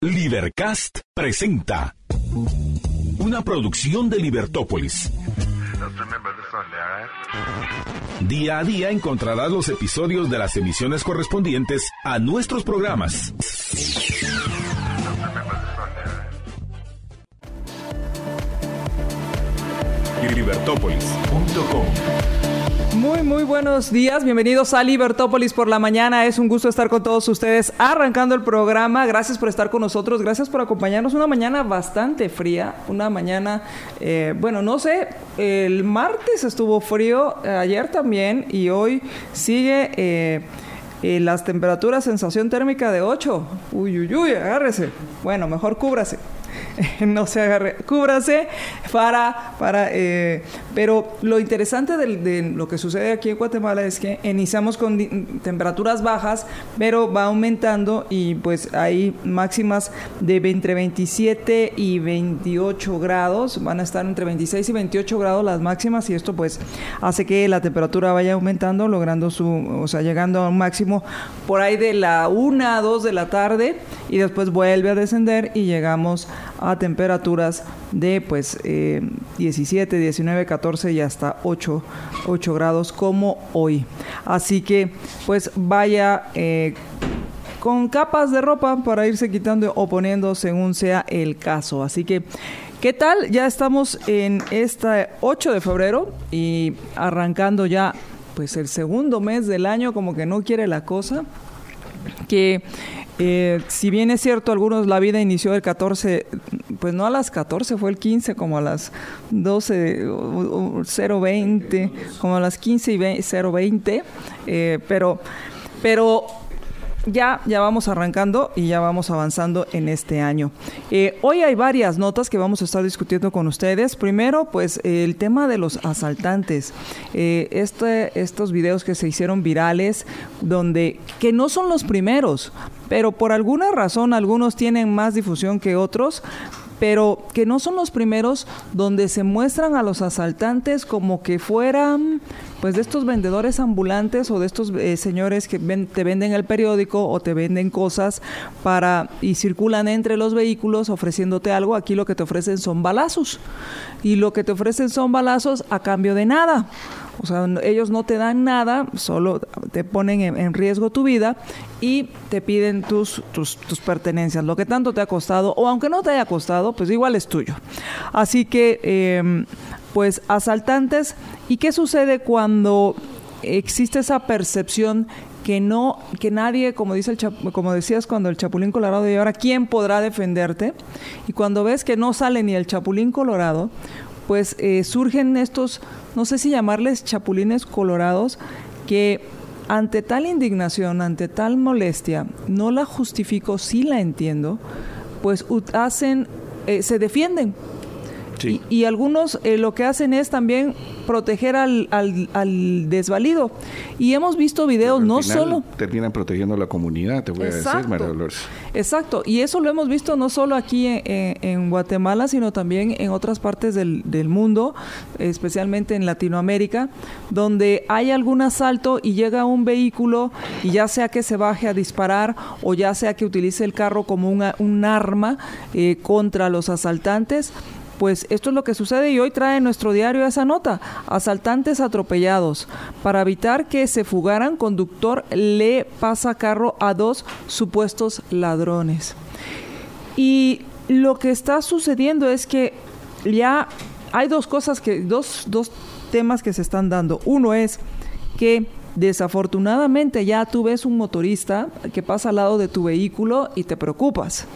Libercast presenta una producción de Libertópolis. Día a día encontrarás los episodios de las emisiones correspondientes a nuestros programas. Libertópolis.com muy, muy buenos días. Bienvenidos a Libertópolis por la mañana. Es un gusto estar con todos ustedes arrancando el programa. Gracias por estar con nosotros. Gracias por acompañarnos. Una mañana bastante fría. Una mañana, eh, bueno, no sé, el martes estuvo frío, eh, ayer también y hoy sigue... Eh, las temperaturas, sensación térmica de 8. Uy, uy, uy, agárrese. Bueno, mejor cúbrase. no se agarre, cúbrase para, para, eh, pero lo interesante de, lo que sucede aquí en Guatemala es que iniciamos con temperaturas bajas, pero va aumentando y pues hay máximas de entre 27 y 28 grados, van a estar entre 26 y 28 grados las máximas y esto pues hace que la temperatura vaya aumentando, logrando su, o sea, llegando a un máximo por ahí de la 1 a 2 de la tarde y después vuelve a descender y llegamos a temperaturas de pues 17, 19, 14 y hasta 8, 8 grados como hoy. Así que pues vaya eh, con capas de ropa para irse quitando o poniendo según sea el caso. Así que ¿Qué tal? Ya estamos en este 8 de febrero y arrancando ya pues el segundo mes del año como que no quiere la cosa que eh, si bien es cierto, algunos la vida inició el 14, pues no a las 14, fue el 15, como a las 12, 020, como a las 15 y 020, eh, pero, pero ya, ya vamos arrancando y ya vamos avanzando en este año. Eh, hoy hay varias notas que vamos a estar discutiendo con ustedes. Primero, pues el tema de los asaltantes. Eh, este, estos videos que se hicieron virales, donde, que no son los primeros, pero por alguna razón algunos tienen más difusión que otros, pero que no son los primeros donde se muestran a los asaltantes como que fueran pues de estos vendedores ambulantes o de estos eh, señores que te venden el periódico o te venden cosas para y circulan entre los vehículos ofreciéndote algo, aquí lo que te ofrecen son balazos y lo que te ofrecen son balazos a cambio de nada. O sea, ellos no te dan nada, solo te ponen en, riesgo tu vida y te piden tus, tus, tus, pertenencias, lo que tanto te ha costado, o aunque no te haya costado, pues igual es tuyo. Así que, em, pues, asaltantes, ¿y qué sucede cuando existe esa percepción que no que nadie como dice el como decías cuando el chapulín colorado y ahora quién podrá defenderte y cuando ves que no sale ni el chapulín colorado pues eh, surgen estos, no sé si llamarles chapulines colorados, que ante tal indignación, ante tal molestia, no la justifico, sí la entiendo, pues hacen, eh, se defienden. Y, algunos eh, lo que hacen es también proteger al, al, desvalido. Y hemos visto videos no solo... Terminan protegiendo a la comunidad, te voy a decir, María Dolores. Exacto, y eso lo hemos visto no solo aquí en, Guatemala, sino también en otras partes del, del, mundo, especialmente en Latinoamérica, donde hay algún asalto y llega un vehículo y ya sea que se baje a disparar o ya sea que utilice el carro como una, un arma eh, contra los asaltantes, pues esto es lo que sucede y hoy trae nuestro diario esa nota. Asaltantes atropellados. Para evitar que se fugaran, conductor le pasa carro a dos supuestos ladrones. Y lo que está sucediendo es que ya hay dos cosas que, dos, dos temas que se están dando. Uno es que desafortunadamente ya tú ves un motorista que pasa al lado de tu vehículo y te preocupas.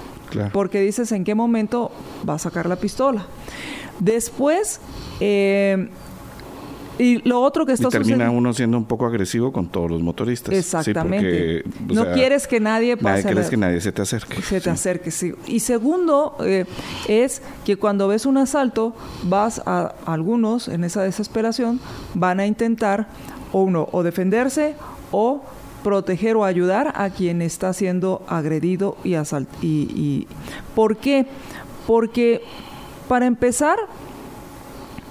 Porque dices en qué momento va a sacar la pistola. Después, eh, y lo otro que está y termina uno siendo un poco agresivo con todos los motoristas. Exactamente. no quieres que nadie pase. quieres que nadie se te acerque. Se te acerque, sí. Y segundo, eh, es que cuando ves un asalto, vas a algunos, en esa desesperación, van a intentar, uno, o defenderse o proteger o ayudar a quien está siendo agredido y asaltado. Y, ¿Por qué? Porque para empezar,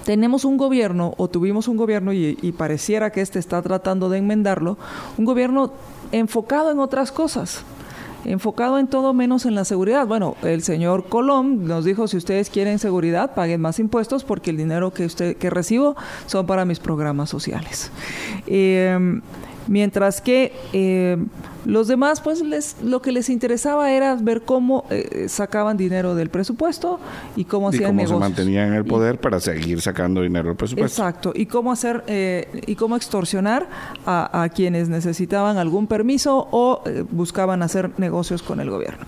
tenemos un gobierno, o tuvimos un gobierno, y, y, pareciera que este está tratando de enmendarlo, un gobierno enfocado en otras cosas. enfocado en todo menos en la seguridad. Bueno, el señor Colón nos dijo, si ustedes quieren seguridad, paguen más impuestos porque el dinero que, usted, que recibo son para mis programas sociales. Eh, mientras que eh, los demás, pues les, lo que les interesaba era ver cómo eh, sacaban dinero del presupuesto y cómo hacían y cómo se mantenían en el poder para seguir sacando dinero del presupuesto. Exacto, y cómo hacer eh, y cómo extorsionar a, quienes necesitaban algún permiso o buscaban hacer negocios con el gobierno.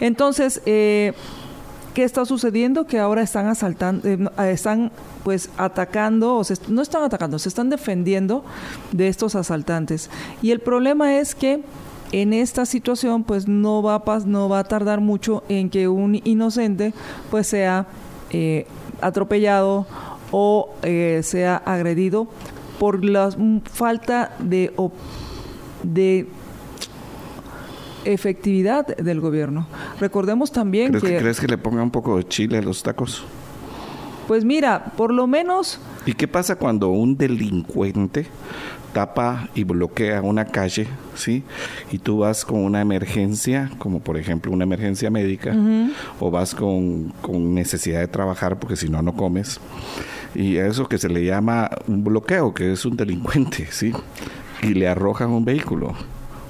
Entonces, ¿Qué está sucediendo? Que ahora están asaltando, eh, están pues atacando, o no están atacando, se están defendiendo de estos asaltantes. Y el problema es que en esta situación pues no va a, no va a tardar mucho en que un inocente pues sea eh, atropellado o eh, sea agredido por la falta de, de efectividad del gobierno. Recordemos también ¿Crees que... ¿Crees que le ponga un poco de chile a los tacos? Pues mira, por lo menos... ¿Y qué pasa cuando un delincuente tapa y bloquea una calle, ¿sí? Y tú vas con una emergencia, como por ejemplo una emergencia médica, o vas con, con, necesidad de trabajar porque si no, no comes. Y eso que se le llama un bloqueo, que es un delincuente, ¿sí? Y le arrojan un vehículo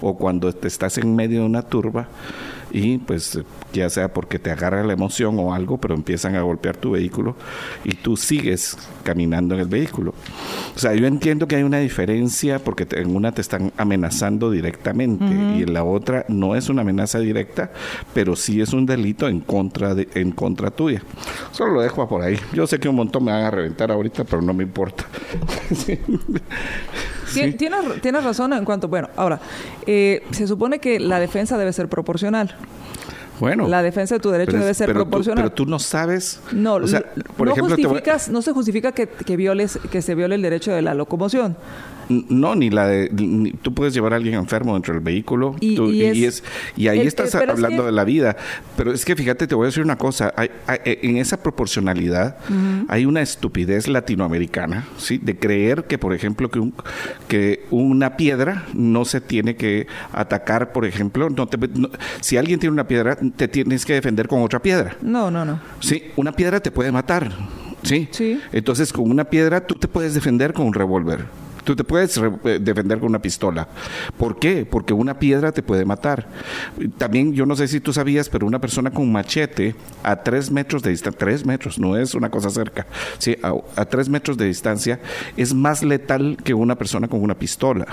o cuando te estás en medio de una turba y pues ya sea porque te agarra la emoción o algo, pero empiezan a golpear tu vehículo y tú sigues caminando en el vehículo. O sea, yo entiendo que hay una diferencia porque en una te están amenazando directamente y en la otra no es una amenaza directa, pero sí es un delito en contra de en contra tuya. Solo lo dejo por ahí. Yo sé que un montón me van a reventar ahorita, pero no me importa. Tienes, razón en cuanto, bueno, ahora, eh, se supone que la defensa debe ser proporcional. Bueno. La defensa de tu derecho debe ser proporcional. pero tú no sabes. No, por no, ejemplo, justificas, no se justifica que, que, violes, que se viole el derecho de la locomoción. No, ni la de. tú puedes llevar a alguien enfermo dentro del vehículo. Y, es, y, ahí estás hablando de la vida. Pero es que fíjate, te voy a decir una cosa. Eh, en esa proporcionalidad hay una estupidez latinoamericana, ¿sí? De creer que, por ejemplo, que, un, que una piedra no se tiene que atacar, por ejemplo. No te, si alguien tiene una piedra, te tienes que defender con otra piedra. No, no, no. Sí, una piedra te puede matar. ¿sí? Sí. Entonces, con una piedra tú te puedes defender con un revólver. Tú te puedes eh, defender con una pistola. ¿Por qué? Porque una piedra te puede matar. También, yo no sé si tú sabías, pero una persona con machete a tres metros de distancia, tres metros, no es una cosa cerca, ¿sí? a, a tres metros de distancia, es más letal que una persona con una pistola.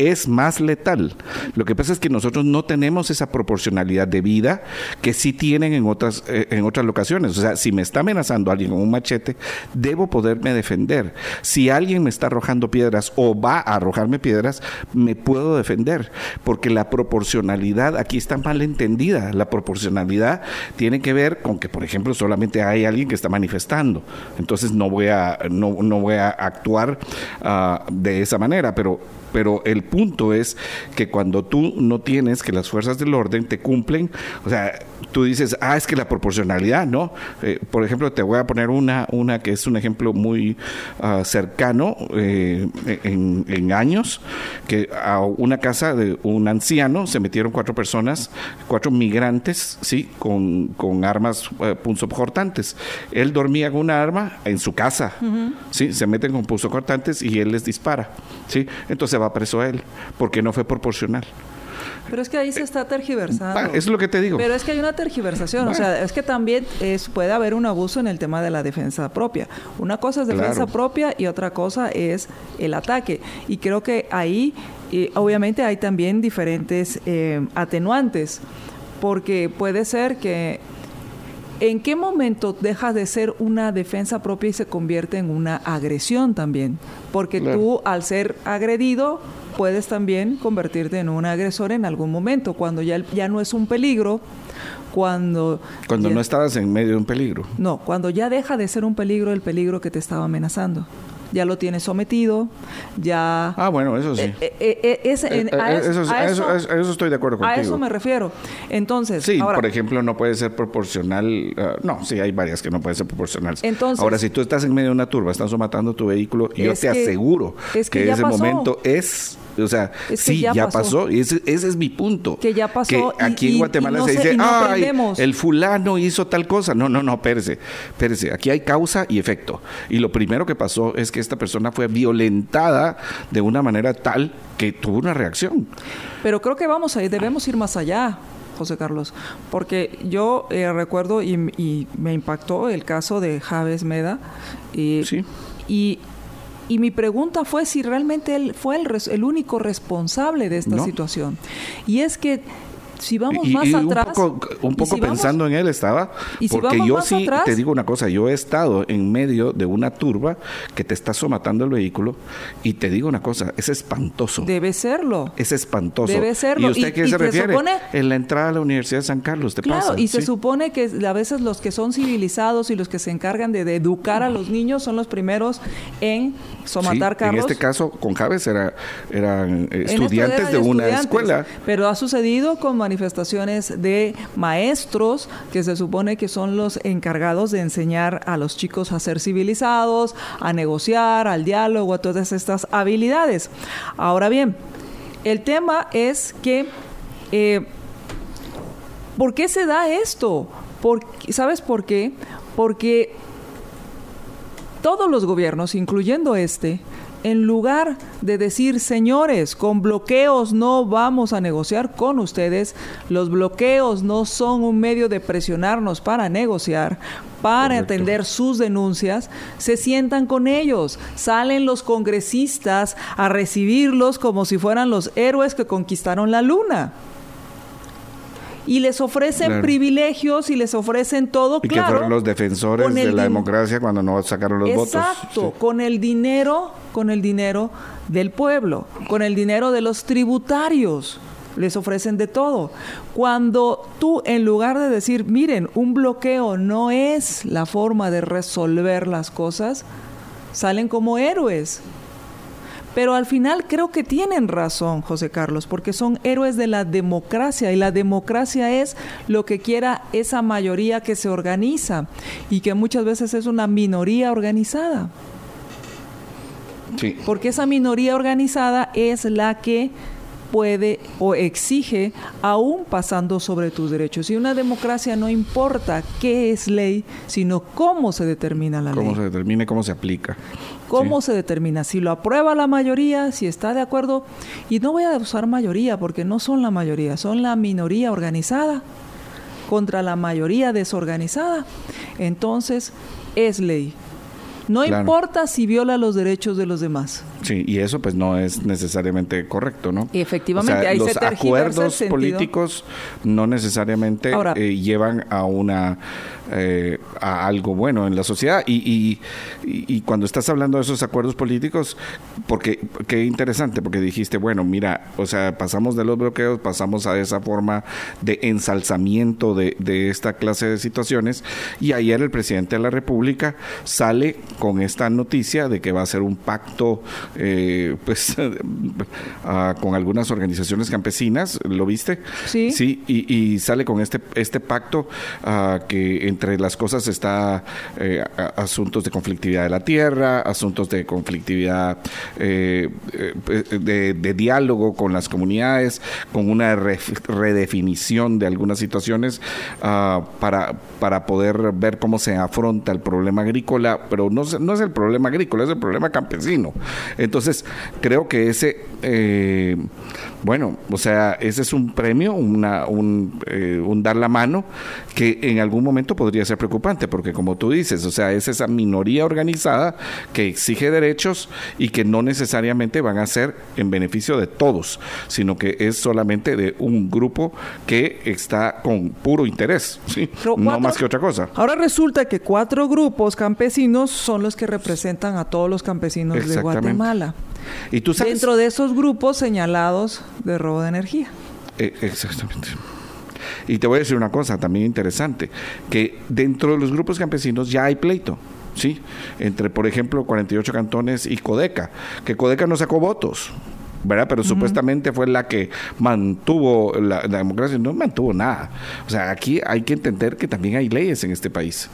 Es más letal. Lo que pasa es que nosotros no tenemos esa proporcionalidad de vida que sí tienen en otras, eh, en otras locaciones. O sea, si me está amenazando alguien con un machete, debo poderme defender. Si alguien me está arrojando piedras o va a arrojarme piedras, me puedo defender. Porque la proporcionalidad aquí está mal entendida. La proporcionalidad tiene que ver con que, por ejemplo, solamente hay alguien que está manifestando. Entonces no voy a, no, voy a actuar ah, de esa manera. Pero, pero el punto es que cuando tú no tienes que las fuerzas del orden te cumplen, o sea, tú dices, ah, es que la proporcionalidad, ¿no? Eh, por ejemplo, te voy a poner una, una que es un ejemplo muy ah, cercano eh, en, años, que a una casa de un anciano se metieron cuatro personas, cuatro migrantes, ¿sí? Con, con armas uh, punzocortantes. Él dormía con una arma en su casa, ¿sí? Se meten con punzocortantes y él les dispara, ¿sí? Entonces va preso a él, porque no fue proporcional. Pero es que ahí se está tergiversando. eso es lo que te digo. Pero es que hay una tergiversación. O sea, es que también es, puede haber un abuso en el tema de la defensa propia. Una cosa es defensa propia y otra cosa es el ataque. Y creo que ahí, obviamente, hay también diferentes eh, atenuantes. Porque puede ser que ¿En qué momento deja de ser una defensa propia y se convierte en una agresión también? Porque tú, al ser agredido, puedes también convertirte en un agresor en algún momento, cuando ya, ya no es un peligro, cuando... Cuando no estabas en medio de un peligro. No, cuando ya deja de ser un peligro el peligro que te estaba amenazando ya lo tiene sometido, ya... Ah, bueno, eso sí. eso, estoy de acuerdo contigo. A eso me refiero. Entonces... Sí, por ejemplo, no puede ser proporcional... Ah, no, sí, hay varias que no pueden ser proporcionales. Entonces, ahora, si tú estás en medio de una turba, están somatando tu vehículo, yo te aseguro que, ese momento es O sea, sí, ya, pasó. Ese, ese, es mi punto. Que ya pasó. Que aquí en Guatemala se dice, ay, el fulano hizo tal cosa. No, no, no, espérese, espérese. Aquí hay causa y efecto. Y lo primero que pasó es que esta persona fue violentada de una manera tal que tuvo una reacción. Pero creo que vamos a ir, debemos ir más allá. José Carlos, porque yo eh, recuerdo y, me impactó el caso de Javes Meda y, sí. y y mi pregunta fue si realmente él fue el, el único responsable de esta situación. Y es que si vamos más atrás. Un poco, pensando en él estaba. porque yo sí te digo una cosa: yo he estado en medio de una turba que te está somatando el vehículo. Y te digo una cosa: es espantoso. Debe serlo. Es espantoso. Debe serlo. ¿Y usted a qué se refiere? en la entrada a la Universidad de San Carlos, ¿te claro, y se supone que a veces los que son civilizados y los que se encargan de, educar a los niños son los primeros en somatar carros. En este caso, con Javes era, eran estudiantes de una escuela. Pero ha sucedido con manifestaciones de maestros que se supone que son los encargados de enseñar a los chicos a ser civilizados, a negociar, al diálogo, a todas estas habilidades. Ahora bien, el tema es que, eh, ¿por qué se da esto? ¿Sabes por qué? Porque todos los gobiernos, incluyendo este, en lugar de decir, señores, con bloqueos no vamos a negociar con ustedes, los bloqueos no son un medio de presionarnos para negociar, para atender sus denuncias, se sientan con ellos, salen los congresistas a recibirlos como si fueran los héroes que conquistaron la luna y les ofrecen privilegios y les ofrecen todo, y que fueron los defensores de la democracia cuando no sacaron los votos. Exacto, con el dinero, con el dinero del pueblo, con el dinero de los tributarios. Les ofrecen de todo. Cuando tú, en lugar de decir, miren, un bloqueo no es la forma de resolver las cosas, salen como héroes pero al final creo que tienen razón, José Carlos, porque son héroes de la democracia y la democracia es lo que quiera esa mayoría que se organiza y que muchas veces es una minoría organizada. Sí. Porque esa minoría organizada es la que puede o exige aún pasando sobre tus derechos. Y una democracia no importa qué es ley, sino cómo se determina la ley. Cómo se determina y cómo se aplica. ¿Cómo se determina? Si lo aprueba la mayoría, si está de acuerdo. Y no voy a usar mayoría porque no son la mayoría, son la minoría organizada contra la mayoría desorganizada. Entonces, es ley. No importa si viola los derechos de los demás. Sí, y eso pues no es necesariamente correcto, ¿no? efectivamente, o los acuerdos políticos no necesariamente eh, llevan a una eh, a algo bueno en la sociedad. Y, y, cuando estás hablando de esos acuerdos políticos, porque qué interesante, porque dijiste, bueno, mira, o sea, pasamos de los bloqueos, pasamos a esa forma de ensalzamiento de, de esta clase de situaciones, y ayer el presidente de la República sale con esta noticia de que va a ser un pacto, eh, pues, con algunas organizaciones campesinas, ¿lo viste? Sí. Sí, y, sale con este, este pacto uh, que entre las cosas está eh, asuntos de conflictividad de la tierra, asuntos de conflictividad eh, eh, de, diálogo con las comunidades, con una redefinición de algunas situaciones ah, para, para poder ver cómo se afronta el problema agrícola, pero no, no es el problema agrícola, es el problema campesino. Entonces, creo que ese, bueno, o sea, ese es un premio, una, un, un dar la mano que en algún momento podría ser preocupante, porque como tú dices, o sea, es esa minoría organizada que exige derechos y que no necesariamente van a ser en beneficio de todos, sino que es solamente de un grupo que está con puro interés, ¿sí? no más que otra cosa. Ahora resulta que cuatro grupos campesinos son los que representan a todos los campesinos de Guatemala. ¿Y tú Dentro de esos grupos señalados de robo de energía. Eh, exactamente. Y te voy a decir una cosa también interesante, que dentro de los grupos campesinos ya hay pleito. ¿sí? Entre, por ejemplo, 48 cantones y Codeca, que Codeca no sacó votos, ¿verdad? Pero supuestamente fue la que mantuvo la, democracia, no mantuvo nada. O sea, aquí hay que entender que también hay leyes en este país,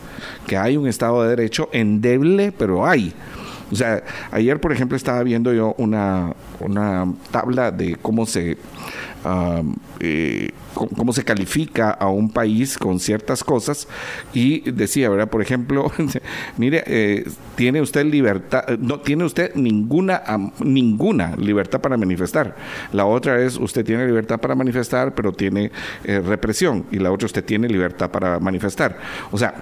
que hay un Estado de Derecho endeble, pero hay. O sea, ayer, por ejemplo, estaba viendo yo una, una tabla de cómo se eh, cómo se califica a un país con ciertas cosas y decía, ¿verdad? Por ejemplo, mire, eh, tiene usted libertad, no tiene usted ninguna ninguna libertad para manifestar. La otra es usted tiene libertad para manifestar, pero tiene eh, represión y la otra usted tiene libertad para manifestar. O sea,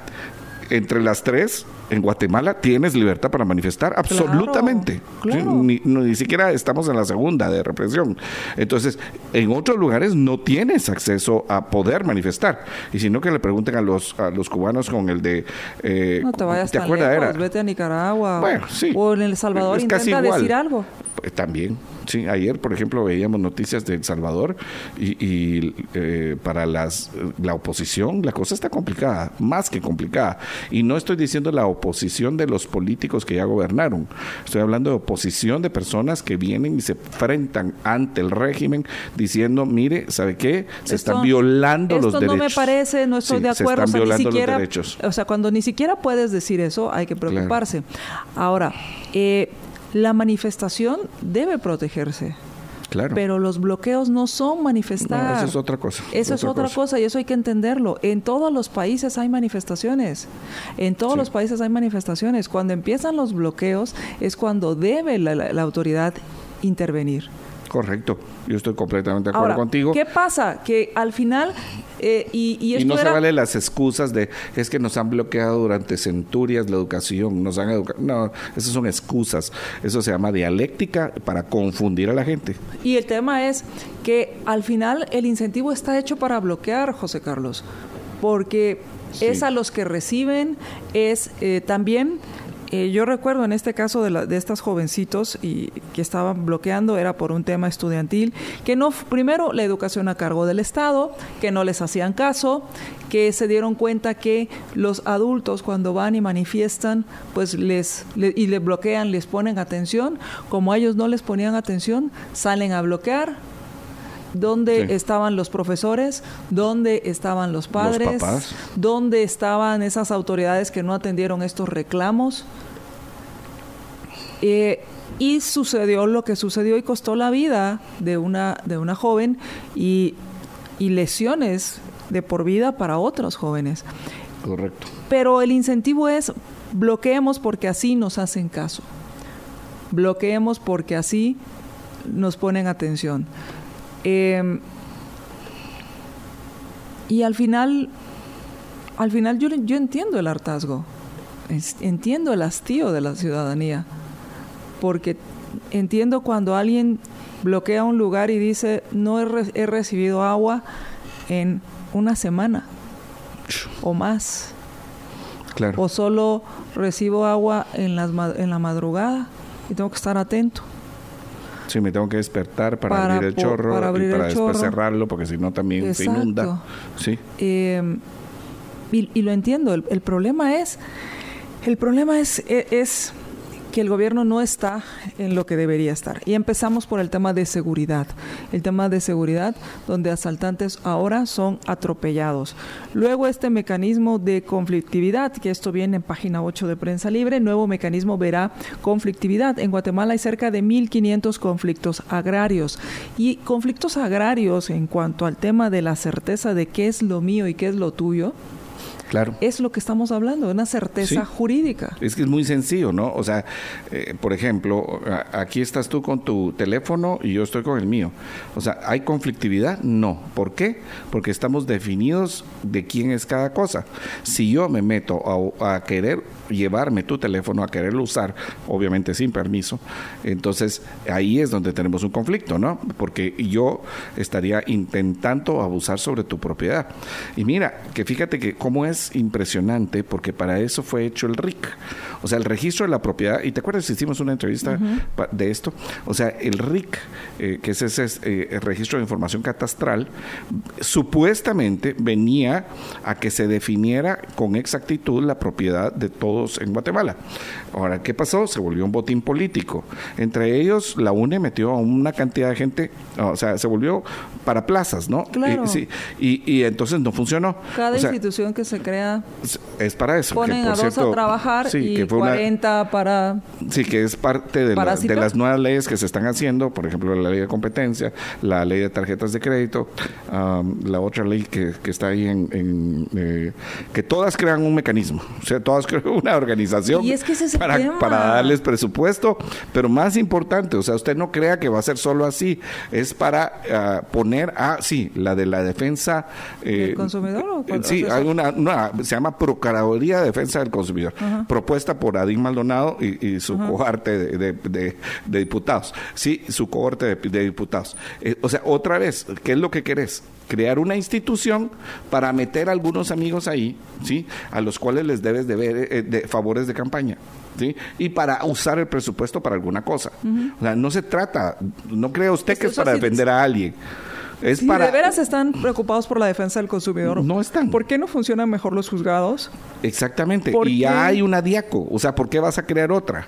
entre las tres, en Guatemala tienes libertad para manifestar absolutamente. Ni, siquiera estamos en la segunda de represión. Entonces, en otros lugares no tienes acceso a poder manifestar. Y si no, que le pregunten a los, a los cubanos con el de... Eh, no te vayas tan lejos, vete a Nicaragua. Bueno, sí. O en El Salvador intenta decir algo. Pues, también. Sí, ayer, por ejemplo, veíamos noticias de El Salvador y, eh, para las, la oposición la cosa está complicada, más que complicada. Y no estoy diciendo la oposición de los políticos que ya gobernaron, estoy hablando de oposición de personas que vienen y se enfrentan ante el régimen diciendo, mire, ¿sabe qué? Se están violando los derechos. Esto no me parece, no estoy de acuerdo. Se están violando los derechos. O sea, cuando ni siquiera puedes decir eso, hay que preocuparse. Ahora, eh, la manifestación debe protegerse. Claro. Pero los bloqueos no son manifestar. eso es otra cosa. Eso es otra cosa. y eso hay que entenderlo. En todos los países hay manifestaciones. En todos los países hay manifestaciones. Cuando empiezan los bloqueos es cuando debe la autoridad intervenir. Correcto, yo estoy completamente de acuerdo contigo. ¿Qué pasa? Que al final, eh, y, y, no se vale las excusas de es que nos han bloqueado durante centurias la educación, nos han educado. No, esas son excusas. Eso se llama dialéctica para confundir a la gente. Y el tema es que al final el incentivo está hecho para bloquear, José Carlos, porque es a los que reciben, es eh, también eh, yo recuerdo en este caso de, la, de estas jovencitos y que estaban bloqueando era por un tema estudiantil, que no, primero la educación a cargo del Estado, que no les hacían caso, que se dieron cuenta que los adultos cuando van y manifiestan, pues les, y le bloquean, les ponen atención, como a ellos no les ponían atención, salen a bloquear, dónde estaban los profesores, dónde estaban los padres, dónde estaban esas autoridades que no atendieron estos reclamos. Eh, y sucedió lo que sucedió y costó la vida de una, de una joven y, y lesiones de por vida para otros jóvenes. Correcto. Pero el incentivo es bloqueemos porque así nos hacen caso. Bloqueemos porque así nos ponen atención. Em, y al final, al final yo, yo entiendo el hartazgo, entiendo el hastío de la ciudadanía porque entiendo cuando alguien bloquea un lugar y dice, no he, recibido agua en una semana o más. Claro. O solo recibo agua en, las, en la madrugada y tengo que estar atento. Sí, me tengo que despertar para, abrir el chorro para y para después cerrarlo porque si no también se inunda. Sí. Em, y, lo entiendo. El, el, problema es, el problema es, e, es que el gobierno no está en lo que debería estar. Y empezamos por el tema de seguridad. El tema de seguridad donde asaltantes ahora son atropellados. Luego este mecanismo de conflictividad, que esto viene en página 8 de Prensa Libre, nuevo mecanismo verá conflictividad. En Guatemala hay cerca de 1.500 conflictos agrarios. Y conflictos agrarios en cuanto al tema de la certeza de qué es lo mío y qué es lo tuyo, Claro. Es lo que estamos hablando, una certeza jurídica. Es que es muy sencillo, ¿no? O sea, eh, por ejemplo, aquí estás tú con tu teléfono y yo estoy con el mío. O sea, ¿hay conflictividad? No. ¿Por qué? Porque estamos definidos de quién es cada cosa. Si yo me meto a, a querer llevarme tu teléfono, a quererlo usar, obviamente sin permiso, entonces ahí es donde tenemos un conflicto, ¿no? Porque yo estaría intentando abusar sobre tu propiedad. Y mira, que fíjate que cómo es impresionante porque para eso fue hecho el RIC. O sea, el registro de la propiedad, y te acuerdas, hicimos una entrevista de esto, o sea, el RIC, eh, que es ese eh, registro de información catastral, supuestamente venía a que se definiera con exactitud la propiedad de todo todos en Guatemala. Ahora, ¿qué pasó? Se volvió un botín político. Entre ellos, la UNE metió a una cantidad de gente, o sea, se volvió para plazas, ¿no? Claro. Y, sí, y, y entonces no funcionó. Cada O sea, institución que se crea es para eso. que, ponen por a dos cierto, a trabajar sí, y que fue una- 40 para... Sí, que es parte de, la- ¿Parásito? de las nuevas leyes que se están haciendo, por ejemplo, la ley de competencia, la ley de tarjetas de crédito, la otra ley que, que está ahí en... en, eh, que todas crean un mecanismo, o sea, todas crean una organización Y es que ese es el para, para darles presupuesto, pero más importante, o sea, usted no crea que va a ser solo así, es para ah, poner a, sí, la de la defensa... eh, ¿Del consumidor o cuál- sí, o sea, hay una, una- se llama Procuraduría de Defensa del Consumidor, propuesta por Adín Maldonado y, y su cohorte de, de- de- de diputados. Sí, su cohorte de, de diputados. Eh, o sea, otra vez, ¿qué es lo que querés? Crear una institución para meter a algunos amigos ahí, ¿sí? A los cuales les debes deber eh, de favores de campaña. ¿Sí? Y para usar el presupuesto para alguna cosa. O sea, no se trata, no crea usted que es para defender a alguien. Es Si para de veras están preocupados por la defensa del consumidor, No están. ¿Por qué no funcionan mejor los juzgados? Exactamente. ¿Por Y ya hay una DIACO. O sea, ¿por qué vas a crear otra?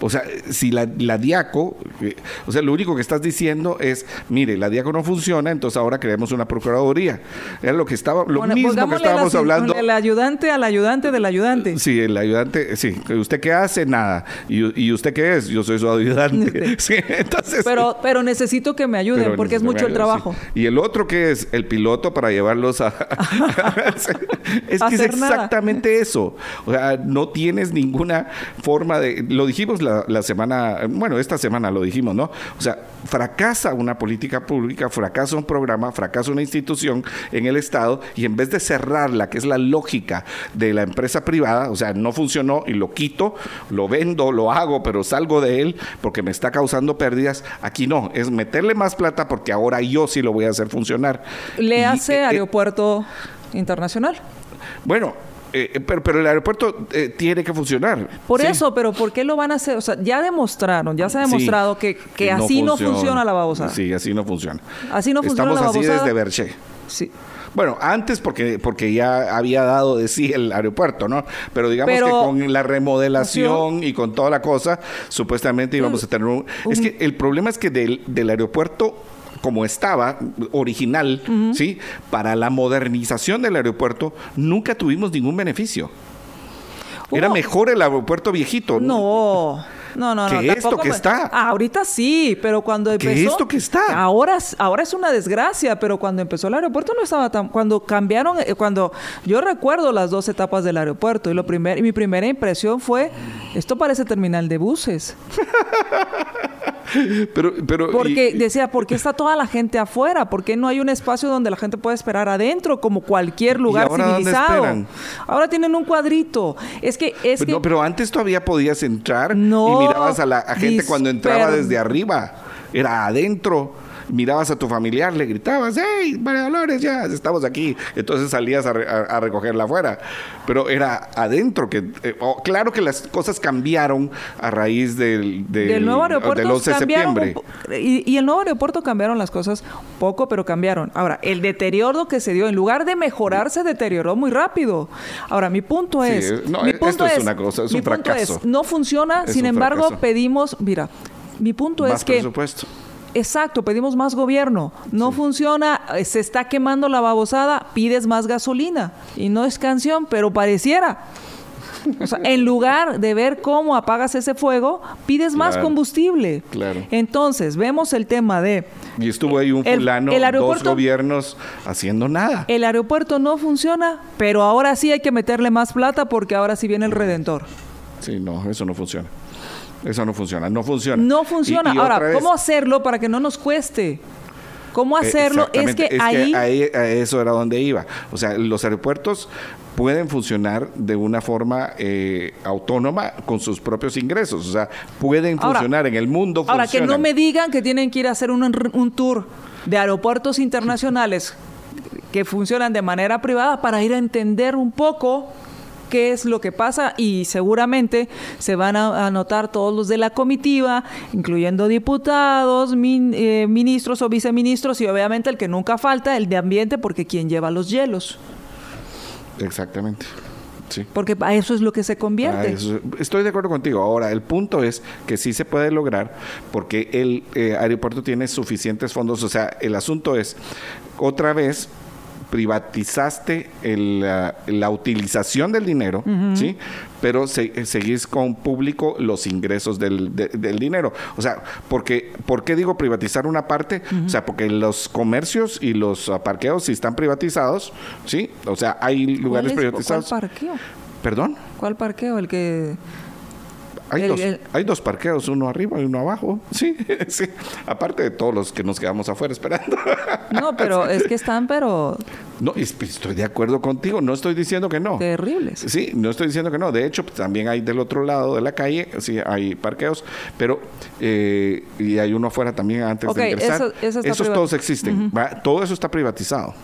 O sea, si la, la DIACO, eh, o sea, lo único que estás diciendo es, mire, la DIACO no funciona, entonces ahora creemos una Procuraduría. Era lo que estaba, lo Bueno, mismo que estábamos la- hablando. El ayudante al ayudante del ayudante. Sí, el ayudante, sí. ¿Usted qué hace? Nada. ¿Y, y usted qué es? Yo soy su ayudante. Sí, entonces... Pero, pero necesito que me ayuden porque es mucho el trabajo. sí. Y el otro que es el piloto para llevarlos a... es que es nada. exactamente eso. O sea, no tienes ninguna forma de... Lo dijimos la, la semana... Bueno, esta semana lo dijimos, ¿no? O sea, fracasa una política pública, fracasa un programa, fracasa una institución en el Estado y en vez de cerrarla, que es la lógica de la empresa privada, o sea, no funcionó y lo quito, lo vendo, lo hago, pero salgo de él porque me está causando pérdidas, aquí no, es meterle más plata porque ahora yo sí lo voy a hacer funcionar. Le Y, hace eh, eh, aeropuerto internacional. bueno, eh, pero, pero el aeropuerto eh, tiene que funcionar. Por Sí. eso, pero ¿por qué lo van a hacer? O sea, ya demostraron, ya se ha Sí. demostrado que, que así no funciona la babosada. Sí, así no funciona. Así no funciona Estamos la así babosada. desde Berché. Sí. Bueno, antes porque, porque ya había dado de sí el aeropuerto, ¿no? Pero digamos Pero- que con la remodelación y con toda la cosa, supuestamente íbamos a tener un... Es que el problema es que del, del aeropuerto como estaba, original, ¿sí? Para la modernización del aeropuerto, nunca tuvimos ningún beneficio. Era mejor el aeropuerto viejito. No. No, no, no. ¿Qué esto que me- está? Ah, ahorita sí, pero cuando ¿Qué empezó. esto que está? Ahora, es- ahora es una desgracia, pero cuando empezó el aeropuerto no estaba tan. Cuando cambiaron, eh, cuando yo recuerdo las dos etapas del aeropuerto y lo primer, y mi primera impresión fue: esto parece terminal de buses. Pero, pero, Porque y- decía, ¿por qué está toda la gente afuera? ¿Por qué no hay un espacio donde la gente pueda esperar adentro como cualquier lugar ahora civilizado? Ahora tienen un cuadrito. Es que es que no, pero antes todavía podías entrar No, y mirabas a la a gente cuando entraba desde arriba. Era adentro. Mirabas a tu familiar, le gritabas, ¡Hey, María Dolores, ya estamos aquí! Entonces salías a, re- a- a recogerla afuera. Pero era adentro. que eh, oh, Claro que las cosas cambiaron a raíz del, del, del nuevo aeropuerto del 11 de septiembre. y, y el nuevo aeropuerto cambiaron las cosas poco pero cambiaron ahora el deterioro que se dio en lugar de mejorar se deterioró muy rápido ahora mi punto Sí, es no, mi esto punto es es una cosa, es un fracaso. es, no funciona Es sin embargo fracaso. pedimos mira mi punto Más es que. Exacto, pedimos más gobierno. No funciona, eh, se está quemando la babosada, pides más gasolina. Y no es canción, pero pareciera. O sea, en lugar de ver cómo apagas ese fuego, pides más combustible. claro. Entonces, vemos el tema de Y estuvo ahí un fulano, el dos gobiernos haciendo nada. el aeropuerto no funciona, pero ahora sí hay que meterle más plata porque ahora sí viene el redentor. Sí, no, eso no funciona. Eso no funciona, no funciona. No funciona. Y- y ahora, vez- ¿cómo hacerlo para que no nos cueste? ¿Cómo Eh, hacerlo? Es que ahí... eso era donde iba. O sea, los aeropuertos pueden funcionar de una forma eh, autónoma con sus propios ingresos. O sea, pueden Ahora- funcionar en el mundo. Ahora, que no me digan que tienen que ir a hacer un, un tour de aeropuertos internacionales que funcionan de manera privada para ir a entender un poco qué es lo que pasa y seguramente se van a anotar todos los de la comitiva, incluyendo diputados, min- eh, ministros o viceministros y obviamente el que nunca falta, el de ambiente, porque quien lleva los hielos. Exactamente. Sí. Porque a eso es lo que se convierte. Eso- estoy de acuerdo contigo. Ahora, el punto es que sí se puede lograr porque el eh, aeropuerto tiene suficientes fondos. O sea, el asunto es, otra vez, privatizaste el, ah, la utilización del dinero, ¿sí? Pero se- eh, seguís con público los ingresos del, de- del dinero. O sea, porque, ¿por qué digo privatizar una parte? O sea, porque los comercios y los parqueos sí están privatizados, ¿sí? O sea, hay ¿Cuál, lugares es- privatizados. ¿Cuál parqueo? ¿Perdón? ¿Cuál parqueo? El que... Hay, El- dos, el- hay dos parqueos, uno arriba y uno abajo. Sí, sí. Aparte de todos los que nos quedamos afuera esperando. No, pero es que están, pero No, es- estoy de acuerdo contigo. No estoy diciendo que no. terribles. Sí, no estoy diciendo que no. De hecho, pues, también hay del otro lado de la calle, sí, hay parqueos, pero eh, y hay uno afuera también antes de ingresar. eso- eso está Esos privat- todos existen. ¿va? Todo eso está privatizado.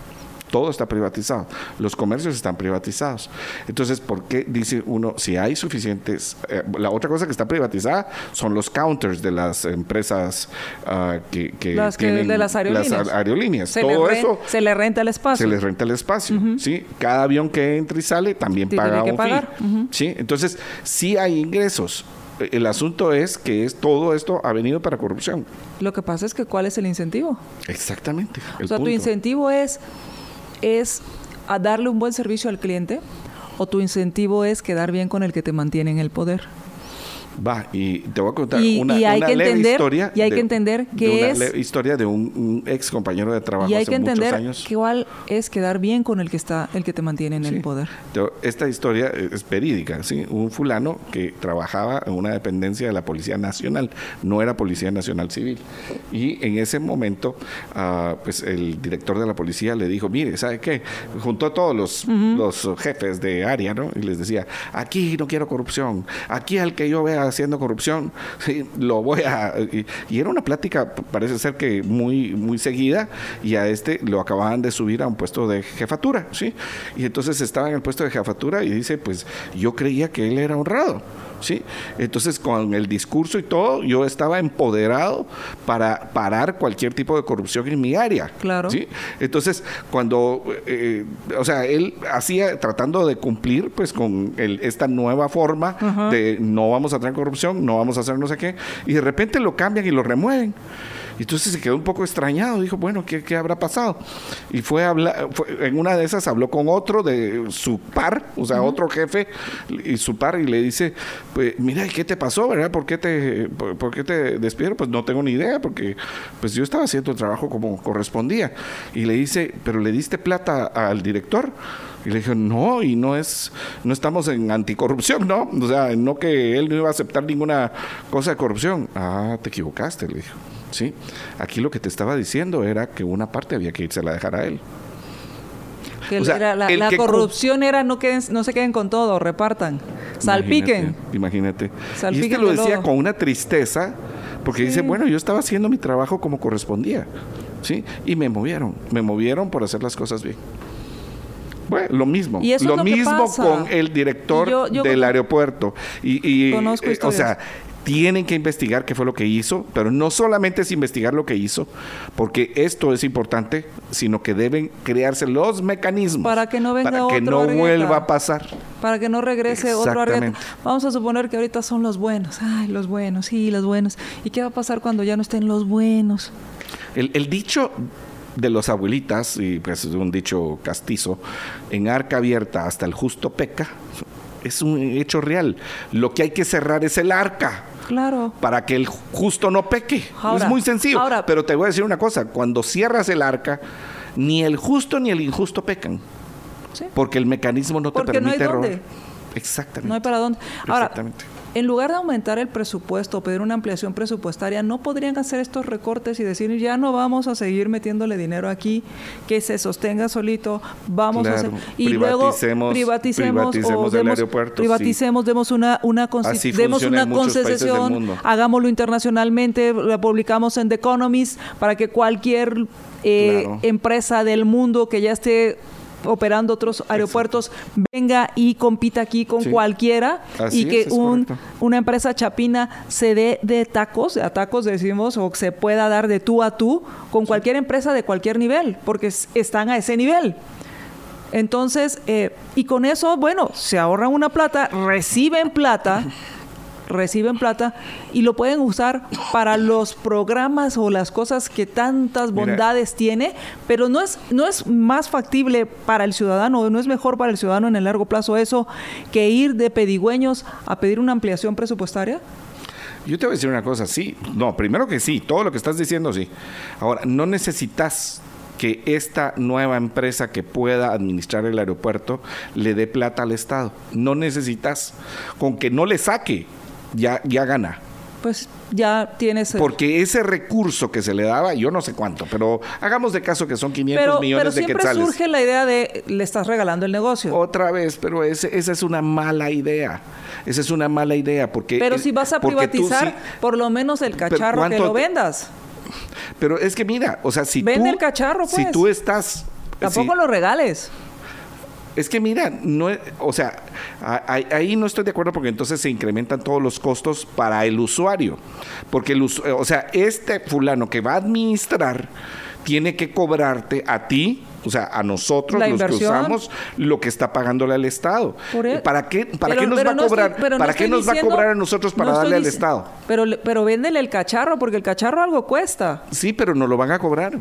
Todo está privatizado. Los comercios están privatizados. Entonces, ¿por qué dice uno, si hay suficientes... eh, la otra cosa que está privatizada son los counters de las empresas ah, que, que Las que- tienen de las aerolíneas. a- aerolíneas. Se, Todo re- eso se le renta el espacio. se les renta el espacio, ¿sí? Cada avión que entra y sale también paga un pagar, fee, ujú. ¿sí? Entonces, sí hay ingresos. El asunto es que es todo esto ha venido para corrupción. Lo que pasa es que ¿cuál es el incentivo? Exactamente. el o sea, tu incentivo es, es a darle un buen servicio al cliente o tu incentivo es quedar bien con el que te mantiene en el poder. Va, y te voy a contar Y- una, y hay una que leve entender- historia. y hay que entender de que es- leve historia de un, un ex compañero de trabajo y hay hace que entender años. que igual es quedar bien con el que está, el que te mantiene en Sí. el poder. Esta historia es verídica, ¿sí? Un fulano que trabajaba en una dependencia de la Policía Nacional, no era Policía Nacional Civil. Y en ese momento, pues el director de la policía le dijo, mire, ¿sabe qué? Juntó a todos los, los jefes de área, ¿no? Y les decía, aquí no quiero corrupción, aquí al que yo vea haciendo corrupción, sí, lo voy a... Y, y era una plática, parece ser que muy, muy seguida, y a este lo acababan de subir a un puesto de jefatura, ¿sí? Y entonces estaba en el puesto de jefatura y dice, pues yo creía que él era honrado. ¿Sí? Entonces, con el discurso y todo, yo estaba empoderado para parar cualquier tipo de corrupción en mi área. Claro. ¿sí? Entonces, cuando, eh, o sea, él hacía, tratando de cumplir, pues, con el- esta nueva forma de no vamos a tener corrupción, no vamos a hacer no sé qué, y de repente lo cambian y lo remueven. Y entonces se quedó un poco extrañado, dijo, bueno, ¿qué, qué habrá pasado? Y fue a hablar, fue- en una de esas habló con otro de su par, o sea, otro jefe, y su par, y le dice, pues, mira, ¿y ¿qué te pasó, verdad? ¿Por qué te, por, por qué te despidieron? Pues no tengo ni idea, porque pues yo estaba haciendo el trabajo como correspondía. Y le dice, ¿pero le diste plata al director? Y le dijo, no, y no es, no estamos en anticorrupción, ¿no? O sea, no que él no iba a aceptar ninguna cosa de corrupción. Ah, te equivocaste, le dijo. Sí, aquí lo que te estaba diciendo era que una parte había que irse a dejar a él. Que O sea, era la, la que corrupción era no, queden, no se queden con todo, repartan. Salpiquen. Imagínate. imagínate. y Salpiquen este lo de decía con una tristeza, porque dice, bueno, yo estaba haciendo mi trabajo como correspondía, ¿sí? Y me movieron, me movieron por hacer las cosas bien. Bueno, lo mismo. Y eso es lo lo que mismo con el director Y yo- yo del aeropuerto. Y, y, Conozco eh, o sea, tienen que investigar qué fue lo que hizo, pero no solamente es investigar lo que hizo, porque esto es importante, sino que deben crearse los mecanismos Para que no venga para que otro no Argueta. vuelva a pasar. Para que no regrese otro Argueta. Vamos a suponer que ahorita son los buenos. Ay, los buenos, sí, los buenos. ¿Y qué va a pasar cuando ya no estén los buenos? El, el dicho de los abuelitas, y pues es un dicho castizo, en arca abierta hasta el justo peca, es un hecho real. Lo que hay que cerrar es el arca Claro. para que el justo no peque. Ahora, es muy sencillo. ahora- pero te voy a decir una cosa, cuando cierras el arca, ni el justo ni el injusto pecan, Sí. porque el mecanismo no te Porque no hay permite robar. dónde. Exactamente. No hay para dónde. Ahora, Exactamente. En lugar de aumentar el presupuesto, pedir una ampliación presupuestaria, ¿no podrían hacer estos recortes y decir, ya no vamos a seguir metiéndole dinero aquí, que se sostenga solito, vamos a hacer... Y luego privaticemos- privaticemos, o el demos, aeropuerto, privaticemos, demos una, una, Así demos una concesión, hagámoslo internacionalmente, la publicamos en The Economist para que cualquier eh, Claro. empresa del mundo que ya esté operando otros aeropuertos venga y compita aquí con Sí. cualquiera Así y que es, es un, una empresa chapina se dé de tacos, a tacos decimos, o se pueda dar de tú a tú con cualquier empresa de cualquier nivel, porque es- están a ese nivel. Entonces, eh, y con eso, bueno, se ahorran una plata, reciben plata reciben plata y lo pueden usar para los programas o las cosas que tantas bondades tiene, pero no es, no es más factible para el ciudadano, no es mejor para el ciudadano en el largo plazo eso que ir de pedigüeños a pedir una ampliación presupuestaria. Yo te voy a decir una cosa, sí. No, primero que sí, todo lo que estás diciendo sí. Ahora, no necesitas que esta nueva empresa que pueda administrar el aeropuerto le dé plata al Estado. No necesitas. Con que no le saque ya, ya gana. Pues ya tienes... Porque ese recurso que se le daba, yo no sé cuánto, pero hagamos de caso que son 500 millones de quetzales. Pero siempre surge la idea de le estás regalando el negocio. Otra vez, pero ese, esa es una mala idea. Esa es una mala idea porque... Pero si vas a privatizar, por lo menos el cacharro que lo vendas. Pero es que mira, o sea, si Vende el cacharro, pues. Si tú estás... Tampoco lo regales. Es que mira, no, o sea, ahí no estoy de acuerdo porque entonces se incrementan todos los costos para el usuario. Porque, el, o sea, este fulano que va a administrar tiene que cobrarte a ti, o sea, a nosotros los que usamos lo que está pagándole al Estado. E- ¿Para qué, para qué nos va a cobrar? ¿Para qué nos va a cobrar a nosotros para darle al Estado? Pero, pero véndele el cacharro, porque el cacharro algo cuesta. Sí, pero no lo van a cobrar.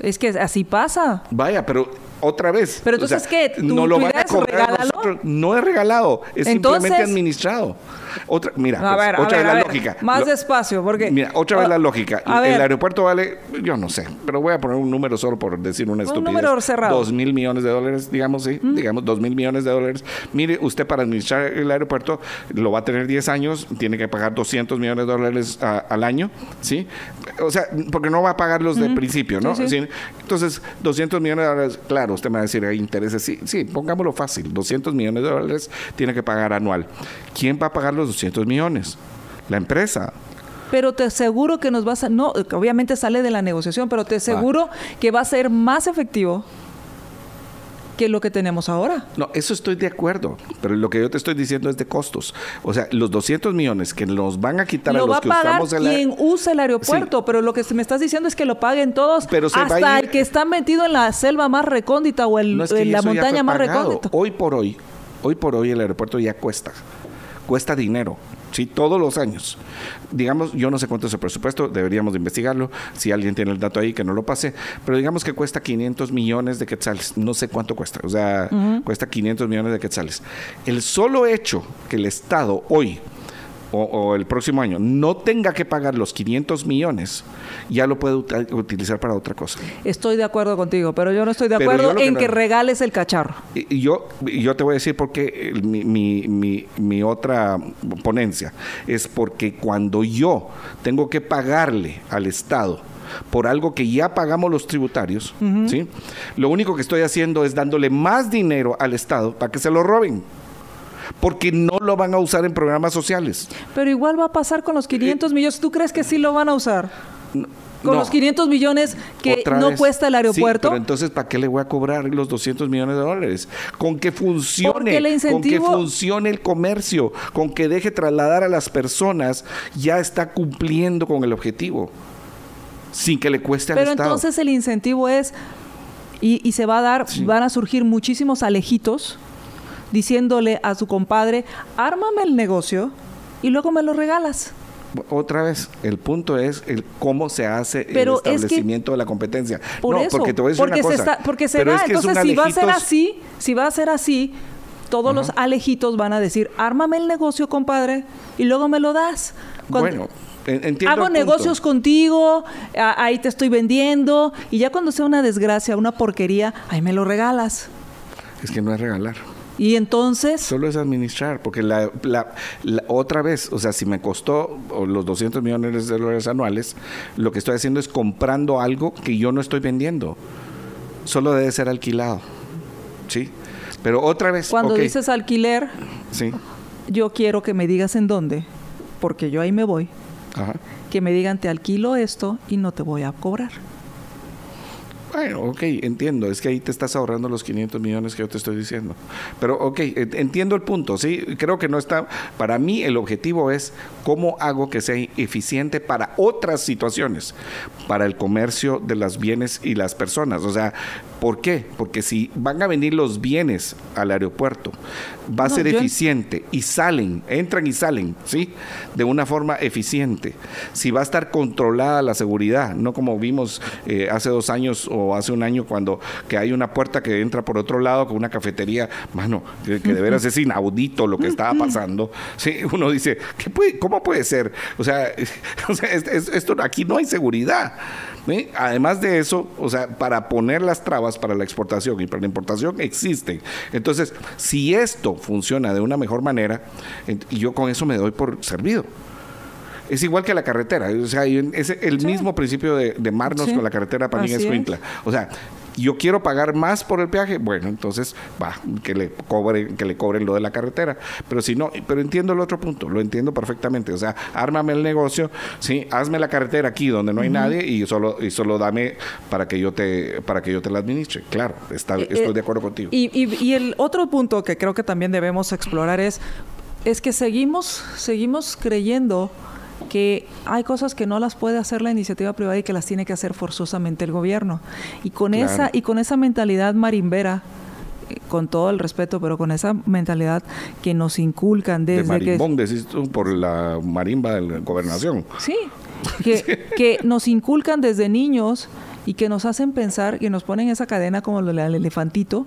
Es que así pasa. Vaya, pero otra vez. Pero entonces, ¿qué? no lo van a cobrar No es regalado, es simplemente administrado. Otra, mira, pues, otra vez la lógica. Más despacio, porque. Mira, otra vez la lógica. el aeropuerto vale, yo no sé, pero voy a poner un número solo por decir una estupidez. Un número cerrado. Dos mil millones de dólares, digamos, sí, digamos, dos mil millones de dólares. Mire, usted para administrar el aeropuerto lo va a tener 10 años, tiene que pagar 200 millones de dólares al año, ¿sí? O sea, porque no va a pagar los de principio, ¿no? Entonces, 200 millones de dólares, claro, usted me va a decir, hay intereses. Sí, sí, pongámoslo fácil, 200 millones de dólares tiene que pagar anual. ¿Quién va a pagar los 200 millones. La empresa. Pero te aseguro que nos vas a, no, obviamente sale de la negociación, pero te aseguro que va a ser más efectivo que lo que tenemos ahora. No, eso estoy de acuerdo, pero lo que yo te estoy diciendo es de costos. O sea, los 200 millones que nos van a quitar a los que usamos el quien usa el aeropuerto, pero lo que me estás diciendo es que lo paguen todos, pero hasta el que está metido en la selva más recóndita o en la montaña más recóndita. Hoy por hoy, hoy por hoy el aeropuerto ya cuesta cuesta dinero. Sí, todos los años. Digamos, yo no sé cuánto es el presupuesto, deberíamos de investigarlo. Si alguien tiene el dato ahí, que no lo pase. Pero digamos que cuesta 500 millones de quetzales. No sé cuánto cuesta. O sea, cuesta 500 millones de quetzales. El solo hecho que el Estado hoy o, el próximo año no tenga que pagar los 500 millones, ya lo puede utilizar para otra cosa. Estoy de acuerdo contigo, pero yo no estoy de acuerdo en que, regales el cacharro. Y, yo, yo te voy a decir por qué mi, mi, mi, otra ponencia es porque cuando yo tengo que pagarle al Estado, por algo que ya pagamos los tributarios, ¿sí? Lo único que estoy haciendo es dándole más dinero al Estado para que se lo roben porque no lo van a usar en programas sociales. Pero igual va a pasar con los 500 millones. ¿Tú crees que sí lo van a usar? con los 500 millones que no cuesta el aeropuerto. pero entonces, ¿para qué le voy a cobrar los 200 millones de dólares? Con que funcione, con que funcione el comercio, con que deje trasladar a las personas, ya está cumpliendo con el objetivo, sin que le cueste al Estado. Pero entonces el incentivo es, y, se va a dar, van a surgir muchísimos alejitos diciéndole a su compadre, ármame el negocio y luego me lo regalas. Otra vez, el punto es el cómo se hace el establecimiento de la competencia. Por eso, porque te voy a decir una cosa, se está, porque se da, entonces si va a ser así, si va a ser así, todos los alejitos van a decir, ármame el negocio, compadre, y luego me lo das. bueno, entiendo hago negocios contigo, ahí te estoy vendiendo, y ya cuando sea una desgracia, una porquería, ahí me lo regalas. Es que no es regalar. Y entonces... Solo es administrar, porque la, otra vez, o sea, si me costó los 200 millones de dólares anuales, lo que estoy haciendo es comprando algo que yo no estoy vendiendo. Solo debe ser alquilado. ¿Sí? Pero otra vez... Cuando dices alquiler, sí. yo quiero que me digas en dónde, porque yo ahí me voy. Ajá. Que me digan, te alquilo esto y no te voy a cobrar. Bueno, ok, entiendo. Es que ahí te estás ahorrando los 500 millones que yo te estoy diciendo. Pero, ok, entiendo el punto, ¿sí? Creo que no está... Para mí el objetivo es cómo hago que sea eficiente para otras situaciones, para el comercio de los bienes y las personas. O sea, ¿Por qué? Porque si van a venir los bienes al aeropuerto, va a ser eficiente y salen, entran y salen, ¿sí? De una forma eficiente. Si va a estar controlada la seguridad, no como vimos eh, hace dos años o hace un año cuando que hay una puerta que entra por otro lado con una cafetería, mano, que, de veras es inaudito lo que estaba pasando. Sí, uno dice, ¿qué puede, ¿cómo puede ser? O sea, esto aquí no hay seguridad. Además de eso, o sea, para poner las trabas para la exportación y para la importación existen. Entonces, si esto funciona de una mejor manera, y yo con eso me doy por servido. Es igual que la carretera, o sea, es el mismo principio de, de marnos con la carretera para. O sea, yo quiero pagar más por el peaje, bueno, entonces va, que le cobren, que le cobren lo de la carretera. Pero si no, pero entiendo el otro punto, lo entiendo perfectamente. O sea, ármame el negocio, sí, hazme la carretera aquí donde no hay nadie y solo, y solo dame para que yo te, para que yo te la administre. Claro, está, eh, estoy de acuerdo contigo. Y, y, y el otro punto que creo que también debemos explorar es, es que seguimos, seguimos creyendo que hay cosas que no las puede hacer la iniciativa privada y que las tiene que hacer forzosamente el gobierno. Y con esa y con esa mentalidad marimbera eh, con todo el respeto, pero con esa mentalidad que nos inculcan desde de marimbón, decís tú, por la marimba de la gobernación. Sí, que, que nos inculcan desde niños y que nos hacen pensar y nos ponen esa cadena como del elefantito,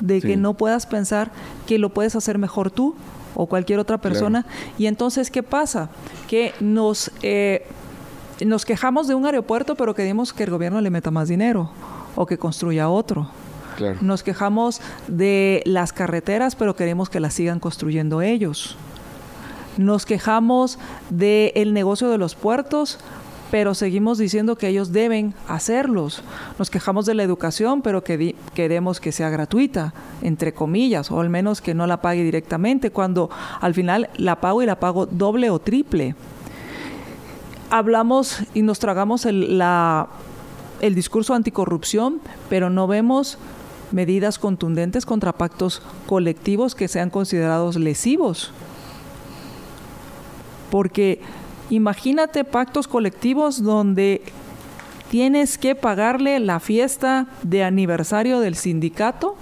de que no puedas pensar que lo puedes hacer mejor tú o cualquier otra persona. Y entonces, ¿qué pasa? Que nos, eh, nos quejamos de un aeropuerto, pero queremos que el gobierno le meta más dinero o que construya otro. Nos quejamos de las carreteras, pero queremos que las sigan construyendo ellos. Nos quejamos del negocio de los puertos, pero seguimos diciendo que ellos deben hacerlos. Nos quejamos de la educación, pero que queremos que sea gratuita, entre comillas, o al menos que no la pague directamente, cuando al final la pago y la pago doble o triple. Hablamos y nos tragamos el, el discurso anticorrupción, pero no vemos medidas contundentes contra pactos colectivos que sean considerados lesivos. Porque Imagínate pactos colectivos donde tienes que pagarle la fiesta de aniversario del sindicato,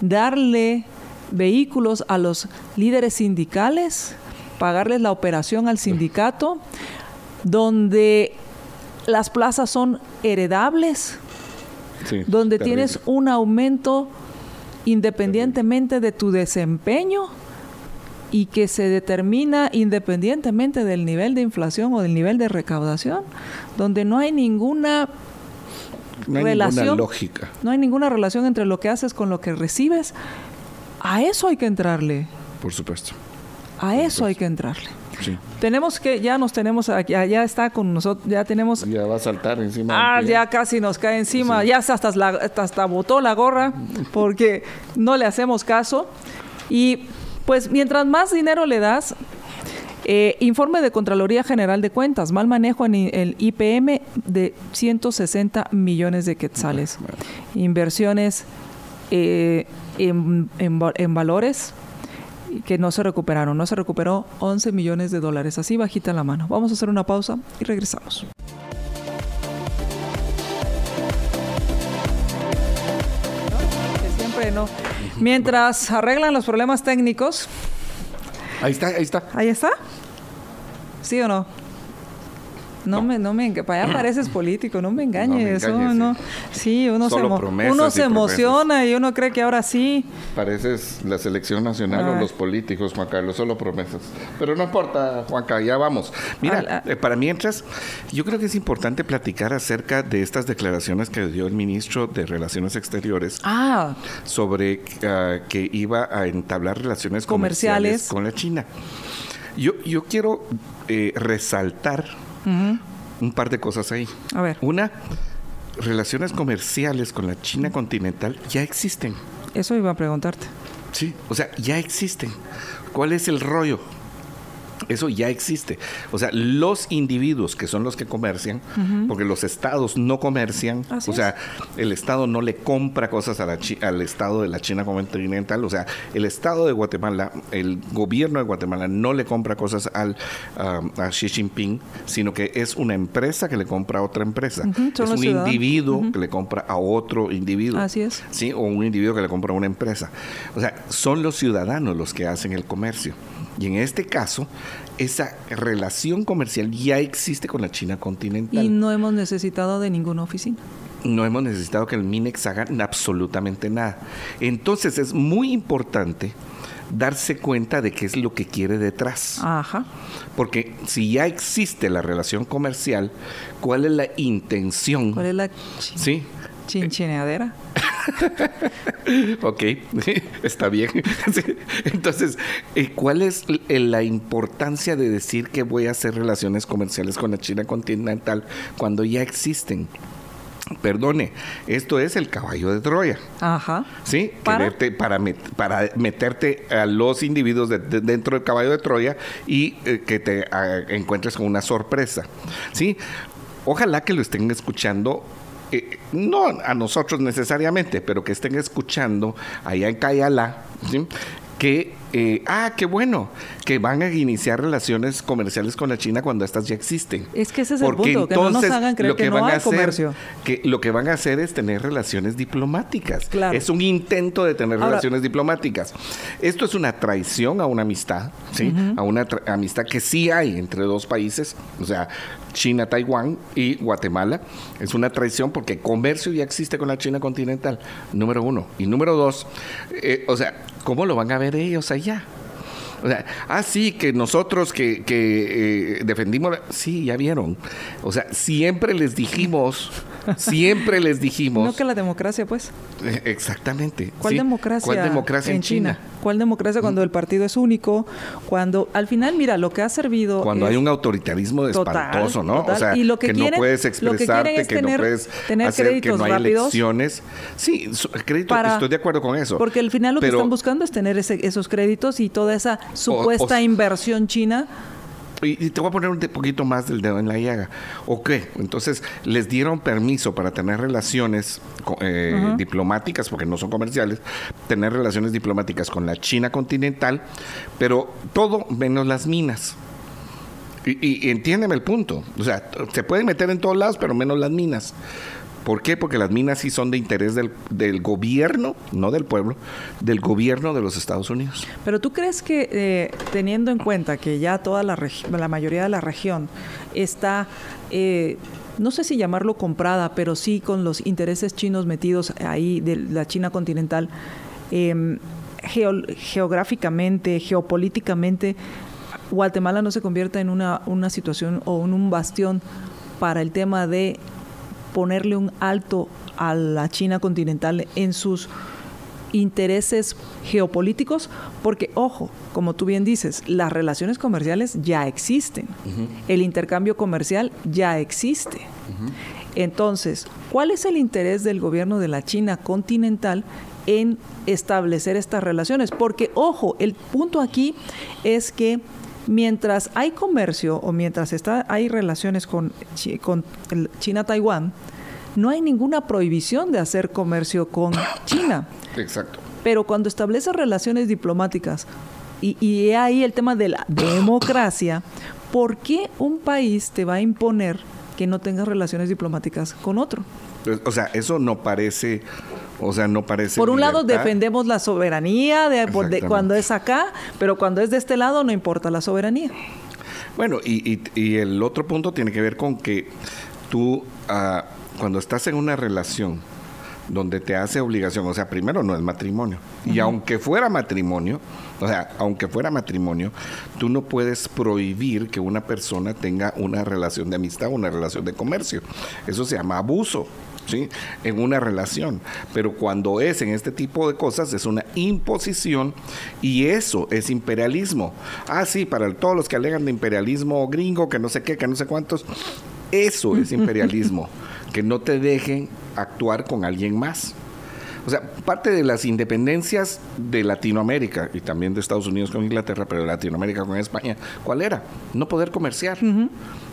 darle vehículos a los líderes sindicales, pagarles la operación al sindicato, donde las plazas son heredables, donde tienes un aumento independientemente de tu desempeño y que se determina independientemente del nivel de inflación o del nivel de recaudación, donde no hay ninguna relación, lógica. No hay ninguna relación entre lo que haces con lo que recibes. A eso hay que entrarle. Por supuesto. A eso hay que entrarle. Sí. Tenemos que, ya nos tenemos, ya está con nosotros, ya tenemos... Ya va a saltar encima. Ah, ya casi nos cae encima, ya hasta, hasta, hasta botó la gorra porque no le hacemos caso. Y pues mientras más dinero le das, eh, informe de Contraloría General de Cuentas, mal manejo en el IPM de 160 millones de quetzales. Inversiones eh, en, en, valores que no se recuperaron. No se recuperó 11 millones de dólares. Así bajita la mano. Vamos a hacer una pausa y regresamos. siempre no. Mientras arreglan los problemas técnicos. Ahí está, ahí está. Ahí está. ¿Sí o no? No, me, no me, para allá pareces político, no me engañes. No, sí. uno se, uno se emociona y uno cree que ahora sí. Pareces la selección nacional o los políticos, Juan Carlos, solo promesas. Pero no importa, Juan Carlos, ya vamos. Mira, eh, para mientras, yo creo que es importante platicar acerca de estas declaraciones que dio el ministro de Relaciones Exteriores ah. sobre ah, que iba a entablar relaciones comerciales, con la China. Yo, yo quiero eh, resaltar un par de cosas ahí. A ver. Una, relaciones comerciales con la China continental ya existen. Eso iba a preguntarte. Sí, o sea, ya existen. ¿Cuál es el rollo? Eso ya existe. O sea, los individuos que son los que comercian, porque los estados no comercian, o sea, el estado no le compra cosas al estado de la China continental, o sea, el estado de Guatemala, el gobierno de Guatemala no le compra cosas al, a Xi Jinping, sino que es una empresa que le compra a otra empresa. Es un individuo que le compra a otro individuo. Así es. ¿sí? O un individuo que le compra a una empresa. O sea, son los ciudadanos los que hacen el comercio. Y en este caso, esa relación comercial ya existe con la China continental. Y no hemos necesitado de ninguna oficina. No hemos necesitado que el MINEX haga absolutamente nada. Entonces es muy importante darse cuenta de qué es lo que quiere detrás. Ajá. Porque si ya existe la relación comercial, ¿cuál es la intención? ¿Cuál es la sí. Chinchineadera? ok, está bien. Entonces, eh, ¿cuál es la importancia de decir que voy a hacer relaciones comerciales con la China continental cuando ya existen? Perdone, esto es el caballo de Troya. Ajá. ¿Sí? ¿Para? para, para meterte a los individuos dentro del caballo de Troya y eh, que te ah, encuentres con una sorpresa. ¿Sí? Ojalá que lo estén escuchando eh, no a nosotros necesariamente, pero que estén escuchando allá en Cayala, que, eh, ah, qué bueno, que van a iniciar relaciones comerciales con la China cuando estas ya existen. Es que ese es el punto, que no nos hagan creer que, no hay comercio. Que lo que van a hacer es tener relaciones diplomáticas. Es un intento de tener relaciones diplomáticas. Esto es una traición a una amistad, ¿sí? A una amistad que sí hay entre dos países, o sea, China, Taiwán y Guatemala. Es una traición porque comercio ya existe con la China continental, número uno. Y número dos, eh, o sea, ¿cómo lo van a ver ellos allá? O sea, ah, sí, que nosotros que, que eh, defendimos, sí, ya vieron. O sea, siempre les dijimos, siempre les dijimos. No que la democracia, pues. Eh, exactamente. ¿Cuál democracia? ¿Cuál democracia en, China? ¿Cuál democracia cuando el partido es único? Cuando, al final, mira, lo que ha servido. Cuando hay un autoritarismo espantoso, ¿no? O sea, y lo que, no puedes expresarte, que, no puedes tener hacer, créditos que no hay rápidos. elecciones. Sí, créditos, estoy de acuerdo con eso. Porque al final lo que están buscando es tener esos créditos y toda esa supuesta inversión china y, te voy a poner un poquito más del dedo en la llaga. Ok, entonces les dieron permiso para tener relaciones eh, diplomáticas, porque no son comerciales, tener relaciones diplomáticas con la China continental, pero todo menos las minas. Y, y entiéndeme el punto. O sea, se pueden meter en todos lados, pero menos las minas. ¿Por qué? Porque las minas sí son de interés del, del gobierno, no del pueblo, del gobierno de los Estados Unidos. Pero tú crees que eh, teniendo en cuenta que ya toda la, la mayoría de la región está... Eh, no sé si llamarlo comprada, pero sí con los intereses chinos metidos ahí de la China continental, em, geográficamente, geopolíticamente, Guatemala no se convierta en una, una situación o en un bastión para el tema de ponerle un alto a la China continental en sus intereses geopolíticos, porque, ojo, como tú bien dices, las relaciones comerciales ya existen, el intercambio comercial ya existe. Entonces, ¿cuál es el interés del gobierno de la China continental en establecer estas relaciones? Porque, ojo, el punto aquí es que mientras hay comercio o mientras está, hay relaciones con, con China-Taiwán, no hay ninguna prohibición de hacer comercio con China. Exacto. Pero cuando establece relaciones diplomáticas, y, y ahí el tema de la democracia, ¿por qué un país te va a imponer que no tengas relaciones diplomáticas con otro? O sea, eso no parece o sea, no parece. Por un lado defendemos la soberanía de, cuando es acá, pero cuando es de este lado no importa la soberanía. Bueno, y, y, el otro punto tiene que ver con que tú, uh, cuando estás en una relación donde te hace obligación, o sea, primero no es matrimonio. Y aunque fuera matrimonio, o sea, aunque fuera matrimonio, tú no puedes prohibir que una persona tenga una relación de amistad, una relación de comercio. Eso se llama abuso. ¿Sí? en una relación. Pero cuando es en este tipo de cosas es una imposición y eso es imperialismo. Ah, sí, para todos los que alegan de imperialismo gringo, que no sé qué, que no sé cuántos, eso es imperialismo, que no te dejen actuar con alguien más. O sea, parte de las independencias de Latinoamérica y también de Estados Unidos con Inglaterra, pero de Latinoamérica con España, ¿cuál era? No poder comerciar.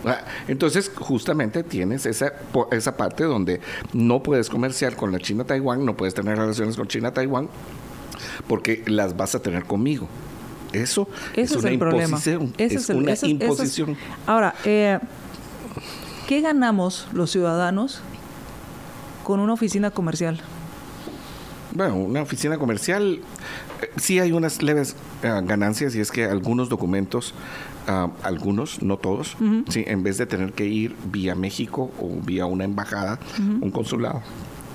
Ah, entonces, justamente tienes esa, esa parte donde no puedes comerciar con la China-Taiwán, no puedes tener relaciones con China-Taiwán, porque las vas a tener conmigo. Eso es, una imposición. es, una imposición. Ahora, eh, ¿qué ganamos los ciudadanos con una oficina comercial? Bueno, una oficina comercial, eh, sí hay unas leves eh, ganancias y es que algunos documentos, ah, algunos, no todos, sí, en vez de tener que ir vía México o vía una embajada, un consulado,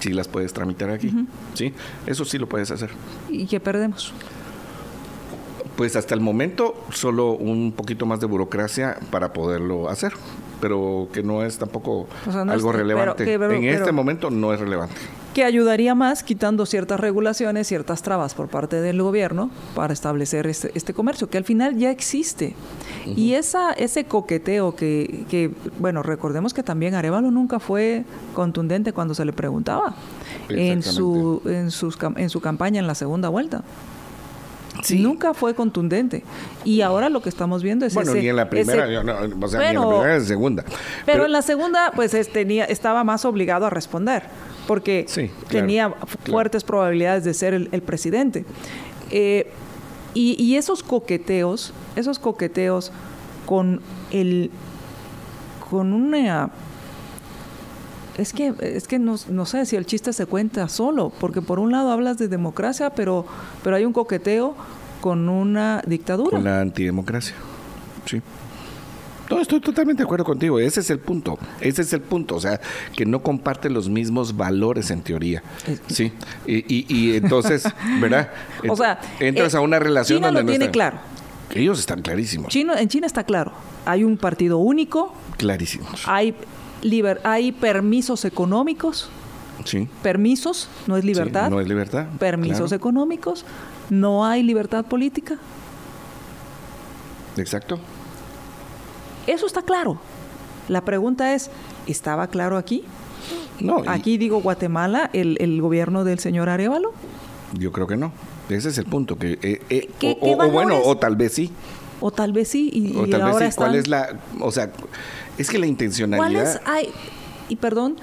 sí las puedes tramitar aquí, sí, eso sí lo puedes hacer. ¿Y qué perdemos? Pues hasta el momento solo un poquito más de burocracia para poderlo hacer, pero que no es tampoco algo relevante. en este momento no es relevante. Que ayudaría más quitando ciertas regulaciones, ciertas trabas por parte del gobierno para establecer este, este comercio, que al final ya existe. Y esa, ese coqueteo que, que, bueno, recordemos que también Arevalo nunca fue contundente cuando se le preguntaba en su, en, sus, en su campaña en la segunda vuelta. Nunca fue contundente. Y ahora lo que estamos viendo es bueno, ni en la primera, o sea, ni en la primera ni en la segunda. Pero, en la segunda, pues tenía, estaba más obligado a responder, porque tenía fuertes probabilidades de ser el, presidente. Eh, y, y, esos coqueteos, esos coqueteos con el con una es que, es que no, no, sé si el chiste se cuenta solo, porque por un lado hablas de democracia, pero, pero hay un coqueteo con una dictadura. Con la antidemocracia, sí. No, estoy totalmente de acuerdo contigo. Ese es el punto. Ese es el punto. O sea, que no comparte los mismos valores en teoría. Sí. Y, y, entonces, ¿verdad? o sea, entras a una relación China donde lo tiene claro. Ellos están clarísimos. Chino, en China está claro. Hay un partido único. Clarísimos. Hay hay permisos económicos. Sí. Permisos, no es libertad. no es libertad. Permisos económicos, no hay libertad política. Exacto. Eso está claro. La pregunta es, ¿estaba claro aquí? No. Aquí digo Guatemala, el, gobierno del señor Arevalo. Yo creo que no. Ese es el punto. Que, eh, eh, o, bueno, o tal vez sí. O tal vez sí. Y, o tal vez sí. ¿Cuál es la...? O sea, es que la intencionalidad... ¿Cuáles hay? Y perdón,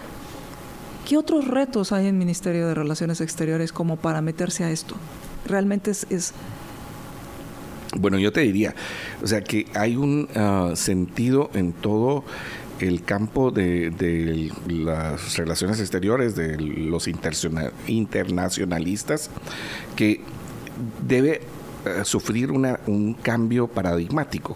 ¿qué otros retos hay en el Ministerio de Relaciones Exteriores como para meterse a esto? Realmente es... Bueno, yo te diría, o sea, que hay un ah, sentido en todo el campo de, las relaciones exteriores, de los internacionalistas, que debe eh, sufrir una, un cambio paradigmático.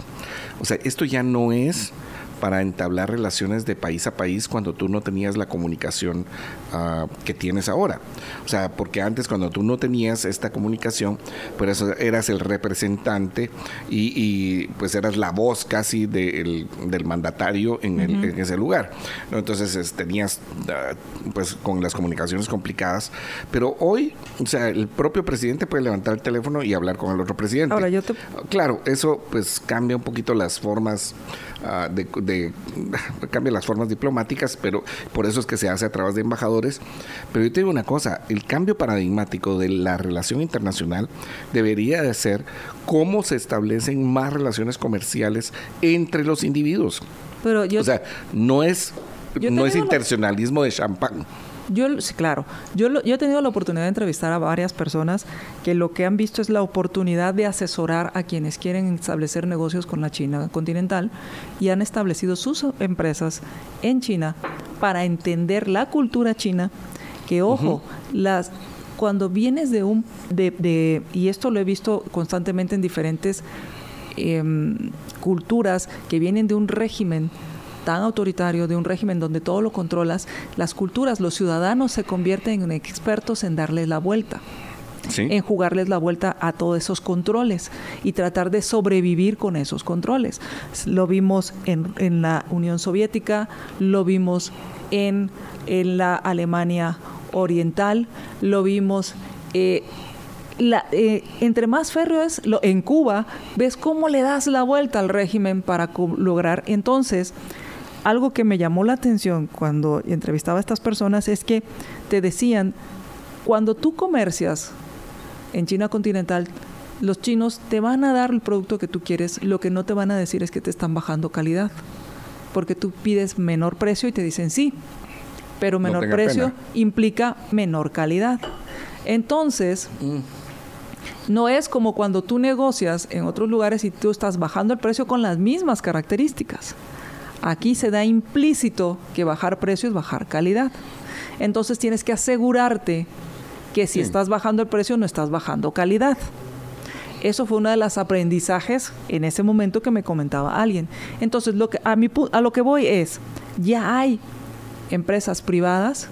O sea, esto ya no es para entablar relaciones de país a país cuando tú no tenías la comunicación ah, que tienes ahora. O sea, porque antes cuando tú no tenías esta comunicación, pues eras el representante y, pues eras la voz casi del mandatario en, ese lugar. Entonces tenías ah, pues con las comunicaciones complicadas, pero hoy, o sea, el propio presidente puede levantar el teléfono y hablar con el otro presidente. Ahora yo te... Claro, eso pues cambia un poquito las formas Ah, de, cambia las formas diplomáticas, pero por eso es que se hace a través de embajadores. Pero yo te digo una cosa, el cambio paradigmático de la relación internacional debería de ser cómo se establecen más relaciones comerciales entre los individuos. Pero yo, o sea, no es, no es internacionalismo de champán. Yo, sí, claro, yo, yo he tenido la oportunidad de entrevistar a varias personas que lo que han visto es la oportunidad de asesorar a quienes quieren establecer negocios con la China continental y han establecido sus empresas en China para entender la cultura china, que ojo, las cuando vienes de un de, de, y esto lo he visto constantemente en diferentes em, culturas que vienen de un régimen tan autoritario, de un régimen donde todo lo controlas, las culturas, los ciudadanos se convierten en expertos en darles la vuelta. en jugarles la vuelta a todos esos controles y tratar de sobrevivir con esos controles. Lo vimos en, la Unión Soviética, lo vimos en, la Alemania Oriental, lo vimos... Eh, eh, entre más férreo es lo, en Cuba, ves cómo le das la vuelta al régimen para lograr entonces algo que me llamó la atención cuando entrevistaba a estas personas es que te decían, Cuando tú comercias en China continental, los chinos te van a dar el producto que tú quieres, lo que no te van a decir es que te están bajando calidad, porque tú pides menor precio y te dicen sí, pero menor precio implica menor calidad. Entonces, mm. no es como cuando tú negocias en otros lugares y tú estás bajando el precio con las mismas características. Aquí se da implícito que bajar precio es bajar calidad. Entonces tienes que asegurarte que si estás bajando el precio no estás bajando calidad. Eso fue uno de los aprendizajes en ese momento que me comentaba alguien. Entonces, lo que, a, mi, a lo que voy es, ya hay empresas privadas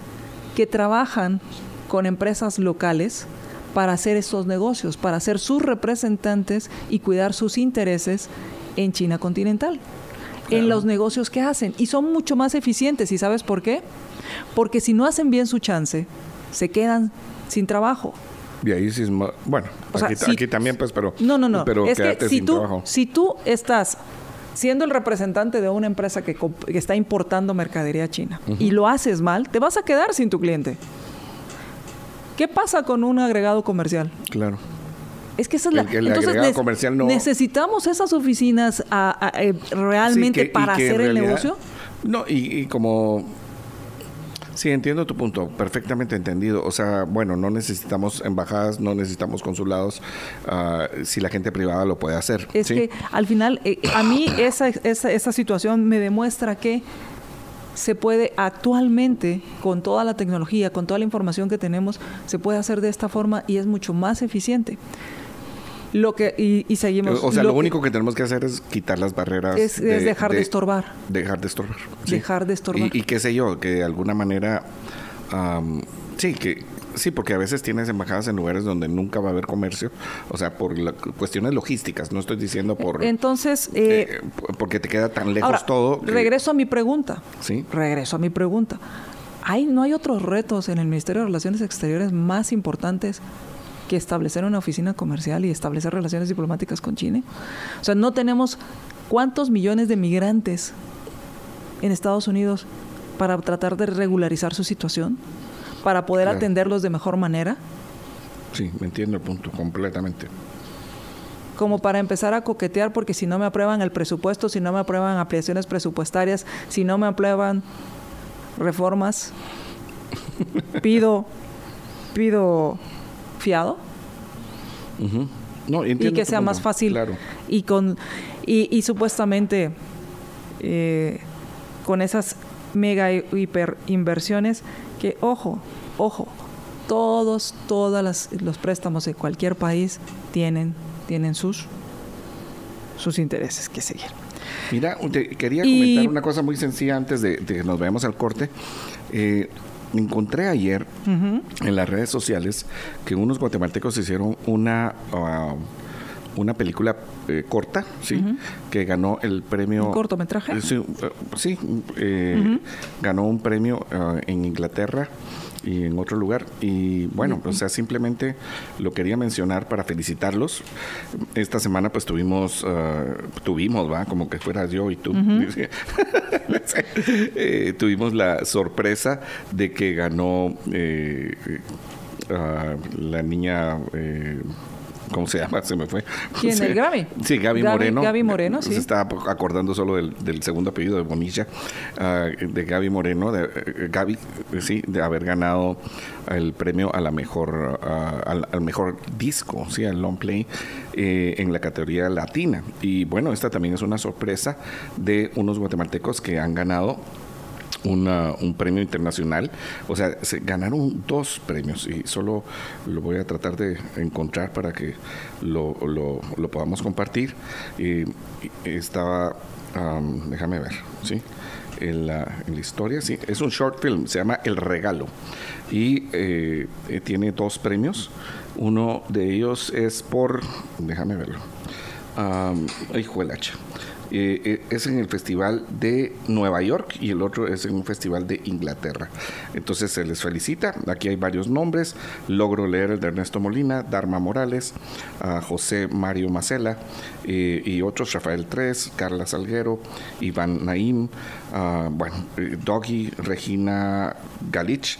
que trabajan con empresas locales para hacer estos negocios, para ser sus representantes y cuidar sus intereses en China continental, en los negocios que hacen. Y son mucho más eficientes. ¿Y sabes por qué? Porque si no hacen bien su chance, se quedan sin trabajo. Y ahí sí es bueno, aquí, también pues, pero no, no, no. Pero es que si tú, si tú estás siendo el representante de una empresa que, está importando mercadería china y lo haces mal, te vas a quedar sin tu cliente. ¿Qué pasa con un agregado comercial? Claro. Es que esa es la. entonces comercial no... necesitamos esas oficinas eh, realmente para hacer el negocio. No, y como Sí, entiendo tu punto, perfectamente entendido. O sea, bueno, no necesitamos embajadas, no necesitamos consulados, ah, si la gente privada lo puede hacer. Es que al final, eh, a mí esa, esa, esa situación me demuestra que se puede actualmente, con toda la tecnología, con toda la información que tenemos, se puede hacer de esta forma y es mucho más eficiente. Lo que, y, seguimos. O sea, lo, único que, tenemos que hacer es quitar las barreras. Es, dejar de, estorbar. Dejar de estorbar. Dejar de estorbar. Y, qué sé yo, que de alguna manera. sí, que Sí, porque a veces tienes embajadas en lugares donde nunca va a haber comercio, o sea, por cuestiones logísticas, no estoy diciendo por... Entonces... Eh, porque te queda tan lejos todo. Regreso a mi pregunta. Sí. Regreso a mi pregunta. ¿Hay, ¿No hay otros retos en el Ministerio de Relaciones Exteriores más importantes que establecer una oficina comercial y establecer relaciones diplomáticas con China. O sea, no tenemos cuántos millones de migrantes en Estados Unidos para tratar de regularizar su situación, para poder atenderlos de mejor manera. Sí, me entiendo el punto completamente. Como para empezar a coquetear, porque si no me aprueban el presupuesto, si no me aprueban ampliaciones presupuestarias, si no me aprueban reformas, pido, pido y que sea más fácil. Y con y, supuestamente eh, con esas mega hiper inversiones que ojo, ojo, todos, todas los préstamos de cualquier país tienen, tienen sus, sus intereses que seguir. Mira, quería comentar una cosa muy sencilla antes de, que nos veamos al corte. Eh, encontré ayer en las redes sociales que unos guatemaltecos hicieron una uh, una película eh, corta, sí, que ganó el premio. ¿Un cortometraje? sí, uh, ganó un premio uh, en Inglaterra y en otro lugar. Y bueno, o sea, simplemente lo quería mencionar para felicitarlos. Esta semana pues tuvimos, uh, tuvimos, va, como que fueras yo y tú. Eh, tuvimos la sorpresa de que ganó eh, uh, la niña... Eh, ¿Cómo se llama? Se me fue. ¿Quién? ¿El Gaby? Sí, Gaby, Moreno. Gaby Moreno, sí. Se estaba acordando solo del, segundo apellido de Bonilla, ah, de Gaby Moreno, de eh, Gaby, sí, de haber ganado el premio a la mejor, ah, al, mejor disco, sí, al long play eh, en la categoría latina. Y bueno, esta también es una sorpresa de unos guatemaltecos que han ganado un premio internacional. O sea, se ganaron dos premios y solo lo voy a tratar de encontrar para que lo, podamos compartir. Y, estaba, déjame ver, ¿sí? En la, en la, historia, sí. Es un short film, se llama El Regalo. Y eh, eh, tiene dos premios. Uno de ellos es por, déjame verlo. Hijo el hacha. Eh, eh, es en el Festival de Nueva York y el otro es en un festival de Inglaterra. Entonces se les felicita. Aquí hay varios nombres. Logro leer el de Ernesto Molina, Dharma Morales, José Mario Macela eh, y otros, Rafael Tres, Carla Salguero, Iván Naim, bueno, Doggy, Regina Galich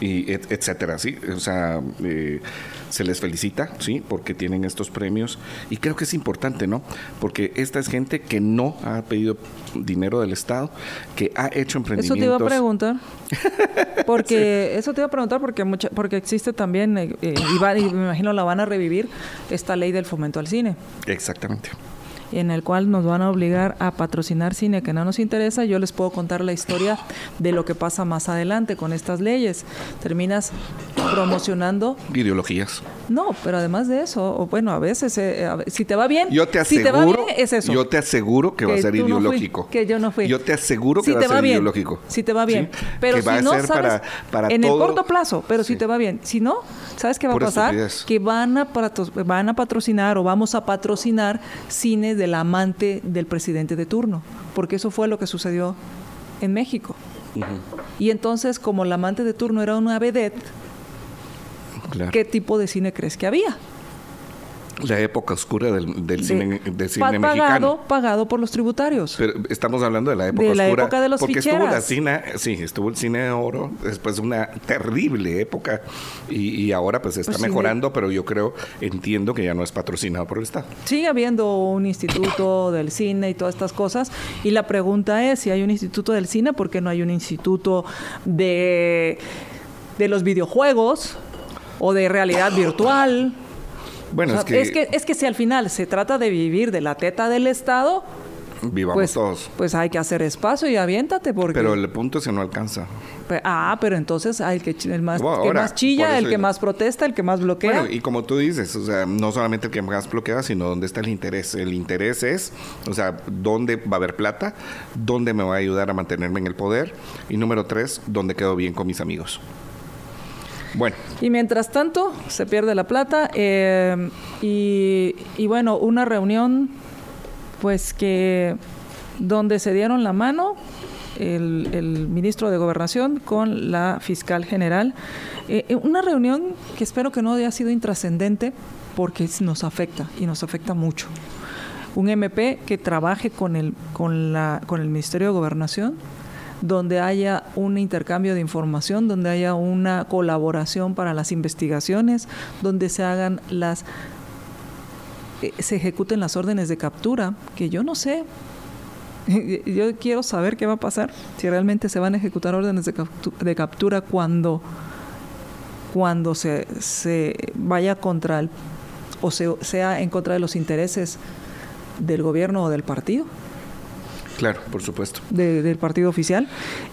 y etcétera, ¿sí? O sea, eh, se les felicita, ¿sí? Porque tienen estos premios y creo que es importante, ¿no? Porque esta es gente que no ha pedido dinero del Estado, que ha hecho emprendimientos. Eso te iba a preguntar. Porque eso te iba a preguntar porque mucha, porque existe también eh, eh, y, y me imagino la van a revivir esta ley del fomento al cine. Exactamente en el cual nos van a obligar a patrocinar cine que no nos interesa, yo les puedo contar la historia de lo que pasa más adelante con estas leyes. Terminas promocionando ideologías. No, pero además de eso, o bueno, a veces eh, si te va bien, yo te aseguro, si te va bien, es eso. Yo te aseguro que, va a ser ideológico. que yo no fui. Yo te aseguro que va, a ser ideológico. Si te va bien, pero si no sabes, para, en el corto plazo, pero si te va bien, si no, ¿sabes qué va a pasar? Que van a van a patrocinar o vamos a patrocinar cines del amante del presidente de turno, porque eso fue lo que sucedió en México. Y entonces, como la amante de turno era una vedette, ¿qué tipo de cine crees que había? La época oscura del, del cine, del cine pagado, mexicano. Pagado por los tributarios. Pero estamos hablando de la época de la oscura. época de los porque ficheras. estuvo la cine, sí, estuvo el cine de oro, después de una terrible época. Y, y ahora pues está Pues sí, mejorando, pero yo creo, entiendo que ya no es patrocinado por el Estado. Sigue habiendo un instituto del cine y todas estas cosas. Y la pregunta es, si hay un instituto del cine, ¿por qué no hay un instituto de, de los videojuegos o de realidad virtual? Bueno, O sea, es, que es que es que si al final se trata de vivir de la teta del Estado, vivamos pues, todos. pues hay que hacer espacio y aviéntate porque Pero el punto es que no alcanza. Ah, pero entonces hay el que el más, Bueno, que más chilla, el que más protesta, el que más bloquea. Bueno, y como tú dices, o sea, no solamente el que más bloquea, sino dónde está el interés. El interés es, o sea, dónde va a haber plata, dónde me va a ayudar a mantenerme en el poder, y número tres, dónde quedo bien con mis amigos. Y mientras tanto, se pierde la plata. eh, y, y bueno, una reunión, pues que donde se dieron la mano el, ministro de Gobernación con la fiscal general. Eh, eh, una reunión que espero que no haya sido intrascendente porque nos afecta y nos afecta mucho. Un MP que trabaje con el, con la, con el Ministerio de Gobernación, donde haya un intercambio de información, donde haya una colaboración para las investigaciones, donde se hagan las eh, se ejecuten las órdenes de captura, que yo no sé. Yo quiero saber qué va a pasar, si realmente se van a ejecutar órdenes de, captu- de captura cuando, cuando se, se vaya contra el, o se, sea en contra de los intereses del gobierno o del partido, claro, por supuesto. de- del partido oficial,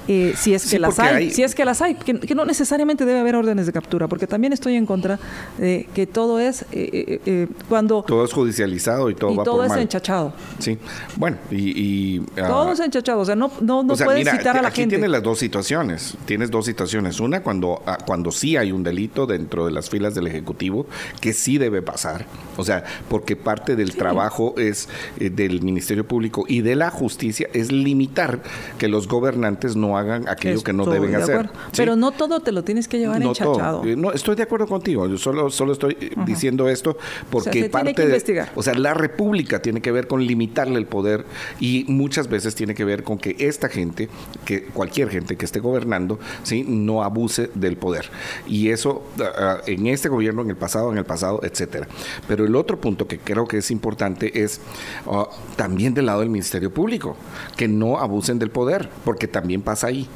eh, si es que Sí, las hay, hay- si es que las hay, que, que no necesariamente debe haber órdenes de captura, porque también estoy en contra de que todo es eh, eh, eh, cuando Todo es judicializado y todo y va todo por es mal. enchachado, Sí, bueno, y... y, ah, todo es enchachado, o sea, no, no, no o sea, puedes mira, citar a la aquí gente. tienes las dos situaciones. Tienes dos situaciones. Una, cuando, ah, cuando sí hay un delito dentro de las filas del Ejecutivo, que sí debe pasar. O sea, porque parte del trabajo es eh, del Ministerio Público y de la justicia es limitar que los gobernantes no hagan aquello que no deben de hacer. Pero no todo te lo tienes que llevar No enchachado. todo. Eh, No, estoy de acuerdo contigo. Yo solo, solo estoy eh, diciendo esto porque se tiene parte que de- investigar. o sea, la república tiene que ver con limitarle el poder y muchas veces tiene que ver con que esta gente, que cualquier gente que esté gobernando, sí, no abuse del poder. Y eso ah, en este gobierno, en el pasado, en el pasado, etcétera. Pero el otro punto que creo que es importante es ah, también del lado del Ministerio Público, que no abusen del poder, porque también pasa ahí.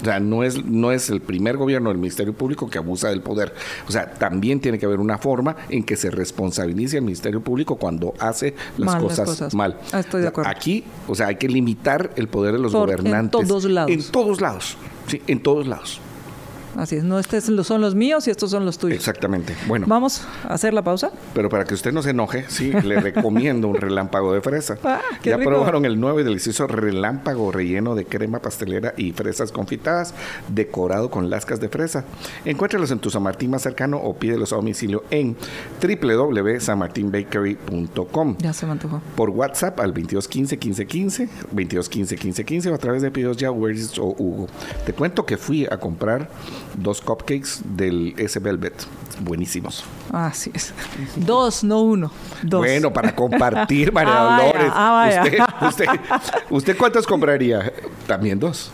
O sea, no es, no es el primer gobierno del Ministerio Público que abusa del poder. O sea, también tiene que haber una forma en que se responsabilice al Ministerio Público cuando hace las, Mal las cosas, mal. Ah, estoy de acuerdo. Aquí, o sea, hay que limitar el poder de los Por- en gobernantes. todos lados. En todos lados. Sí, en todos lados. Así es, no estos son los míos y estos son los tuyos. Exactamente. Bueno, Vamos a hacer la pausa. pero para que usted no se enoje, sí, le recomiendo un relámpago de fresa. Ah, qué ya rico. probaron el nuevo y delicioso relámpago relleno de crema pastelera y fresas confitadas, decorado con lascas de fresa. Encuéntralos en tu San Martín más cercano o pídelos a domicilio en www.sanmartinbakery.com. Ya se me antojó. Por WhatsApp al 2215 1515, 2215 1515 o a través de pedidos ya Where's o Hugo. Te cuento que fui a comprar dos cupcakes del S Velvet. Buenísimos. Así es. Dos, no uno. Dos. Bueno, para compartir, María Ah, vaya, Dolores. ah, vaya. Usted, usted, ¿Usted cuántos compraría? También dos.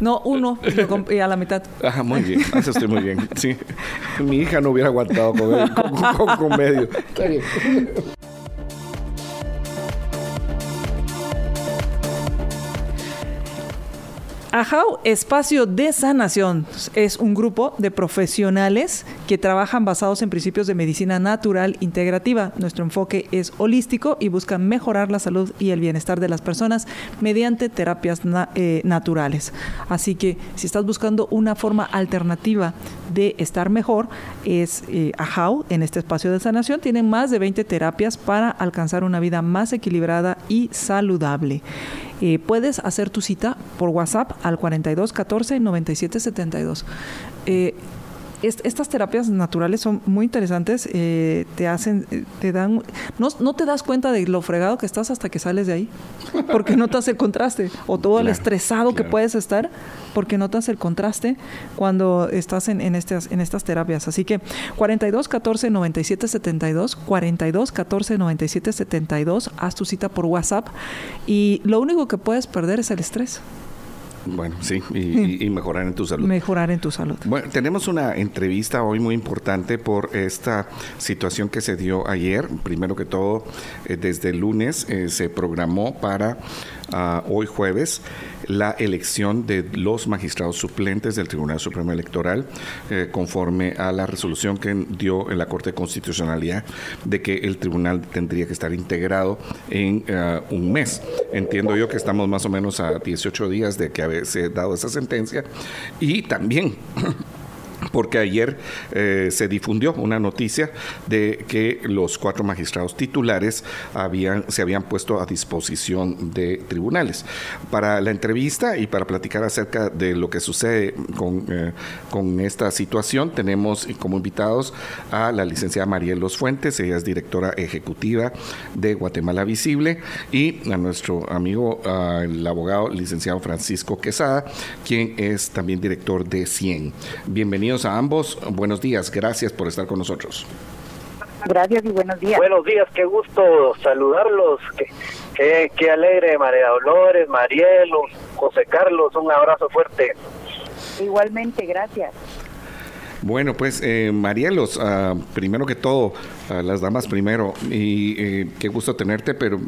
No, uno y a la mitad. Ajá, muy bien. Eso estoy muy bien. Sí. Mi hija no hubiera aguantado con, con, con medio. Está bien. Ajau Espacio de Sanación es un grupo de profesionales que trabajan basados en principios de medicina natural integrativa. Nuestro enfoque es holístico y busca mejorar la salud y el bienestar de las personas mediante terapias eh, naturales. Así que si estás buscando una forma alternativa de estar mejor, es eh, en este espacio de sanación. Tienen más de 20 terapias para alcanzar una vida más equilibrada y saludable. Puedes hacer tu cita por WhatsApp al 42 14 97 72. Eh, estas terapias naturales son muy interesantes, eh, te hacen, eh, te dan, no, no, te das cuenta de lo fregado que estás hasta que sales de ahí, porque notas el contraste, o todo el estresado que puedes estar, porque notas el contraste cuando estás en, en, estas, en estas terapias. Así que 42 14 97 72, 42 14 97 72, haz tu cita por WhatsApp y lo único que puedes perder es el estrés. Bueno, sí, y, mejorar en tu salud. Mejorar en tu salud. Bueno, tenemos una entrevista hoy muy importante por esta situación que se dio ayer. Primero que todo, eh, desde el lunes eh, se programó para uh, hoy jueves la elección de los magistrados suplentes del Tribunal Supremo Electoral eh, conforme a la resolución que dio en la Corte de Constitucionalidad de que el tribunal tendría que estar integrado en uh, un mes. Entiendo yo que estamos más o menos a 18 días de que haberse dado esa sentencia y también porque ayer eh, se difundió una noticia de que los cuatro magistrados titulares habían, se habían puesto a disposición de tribunales. Para la entrevista y para platicar acerca de lo que sucede con, eh, con esta situación, tenemos como invitados a la licenciada Marielos Fuentes, ella es directora ejecutiva de Guatemala Visible, y a nuestro amigo, el abogado licenciado Francisco Quesada, quien es también director de CIEN. Bienvenidos a ambos. Buenos días, gracias por estar con nosotros. Gracias y buenos días. Buenos días, qué gusto saludarlos. Qué, qué, alegre, María Dolores, Marielo, José Carlos, un abrazo fuerte. Igualmente, gracias. Bueno, pues eh, Marielos, uh, primero que todo, las damas primero, y eh, qué gusto tenerte, pero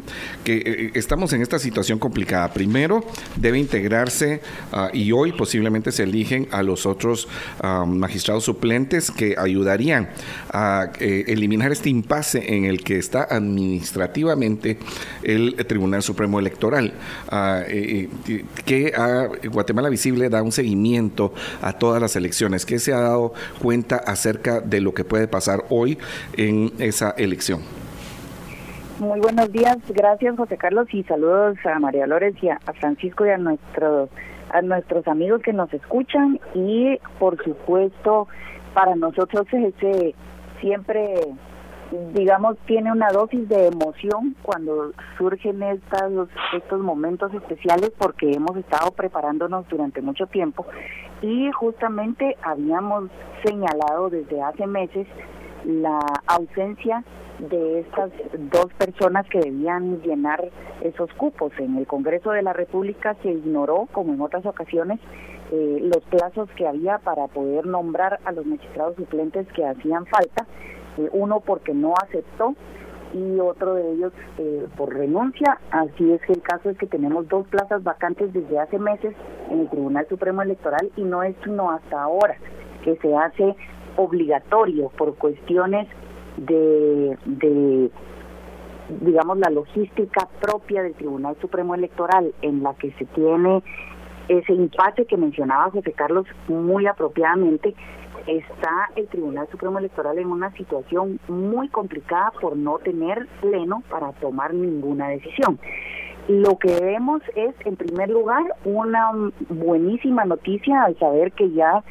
que eh, estamos en esta situación complicada. Primero, debe integrarse uh, y hoy posiblemente se eligen a los otros uh, magistrados suplentes que ayudarían a eh, eliminar este impasse en el que está administrativamente el Tribunal Supremo Electoral, que a Guatemala Visible da un seguimiento a todas las elecciones, que se ha dado cuenta acerca de lo que puede pasar hoy en esa elección. Muy buenos días, gracias José Carlos y saludos a María Lórez y a, Francisco y a nuestros a nuestros amigos que nos escuchan y por supuesto para nosotros ese siempre digamos tiene una dosis de emoción cuando surgen estas estos momentos especiales porque hemos estado preparándonos durante mucho tiempo y justamente habíamos señalado desde hace meses la ausencia de estas dos personas que debían llenar esos cupos. En el Congreso de la República se ignoró, como en otras ocasiones, eh, los plazos que había para poder nombrar a los magistrados suplentes que hacían falta, eh, uno porque no aceptó y otro de ellos eh, por renuncia. Así es que el caso es que tenemos dos plazas vacantes desde hace meses en el Tribunal Supremo Electoral y no es sino hasta ahora que se hace obligatorio por cuestiones de, de digamos, la logística propia del Tribunal Supremo Electoral en la que se tiene ese impasse que mencionaba José Carlos muy apropiadamente, está el Tribunal Supremo Electoral en una situación muy complicada por no tener pleno para tomar ninguna decisión. Lo que vemos es, en primer lugar, una buenísima noticia al saber que ya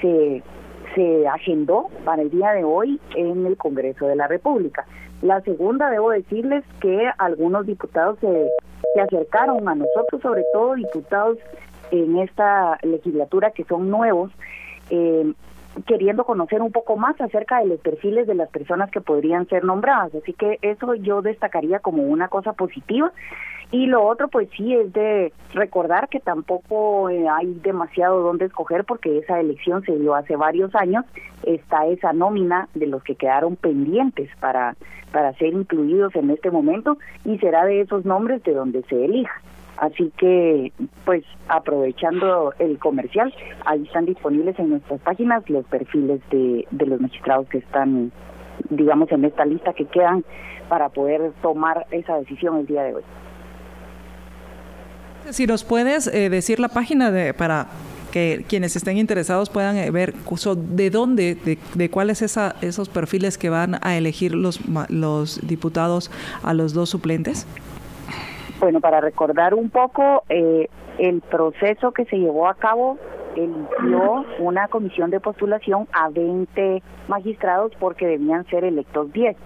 se se agendó para el día de hoy en el Congreso de la República. La segunda, debo decirles que algunos diputados se, se acercaron a nosotros, sobre todo diputados en esta legislatura que son nuevos, eh, queriendo conocer un poco más acerca de los perfiles de las personas que podrían ser nombradas. Así que eso yo destacaría como una cosa positiva. Y lo otro, pues sí, es de recordar que tampoco eh, hay demasiado donde escoger porque esa elección se dio hace varios años. Está esa nómina de los que quedaron pendientes para, para ser incluidos en este momento y será de esos nombres de donde se elija. Así que, pues, aprovechando el comercial, ahí están disponibles en nuestras páginas los perfiles de, de los magistrados que están, digamos, en esta lista que quedan para poder tomar esa decisión el día de hoy. Si nos puedes eh, decir la página de, para que quienes estén interesados puedan eh, ver de dónde, de, cuáles esa, esos perfiles que van a elegir los, los diputados a los dos suplentes. Bueno, para recordar un poco, eh, el proceso que se llevó a cabo eligió una comisión de postulación a 20 magistrados porque debían ser electos 10.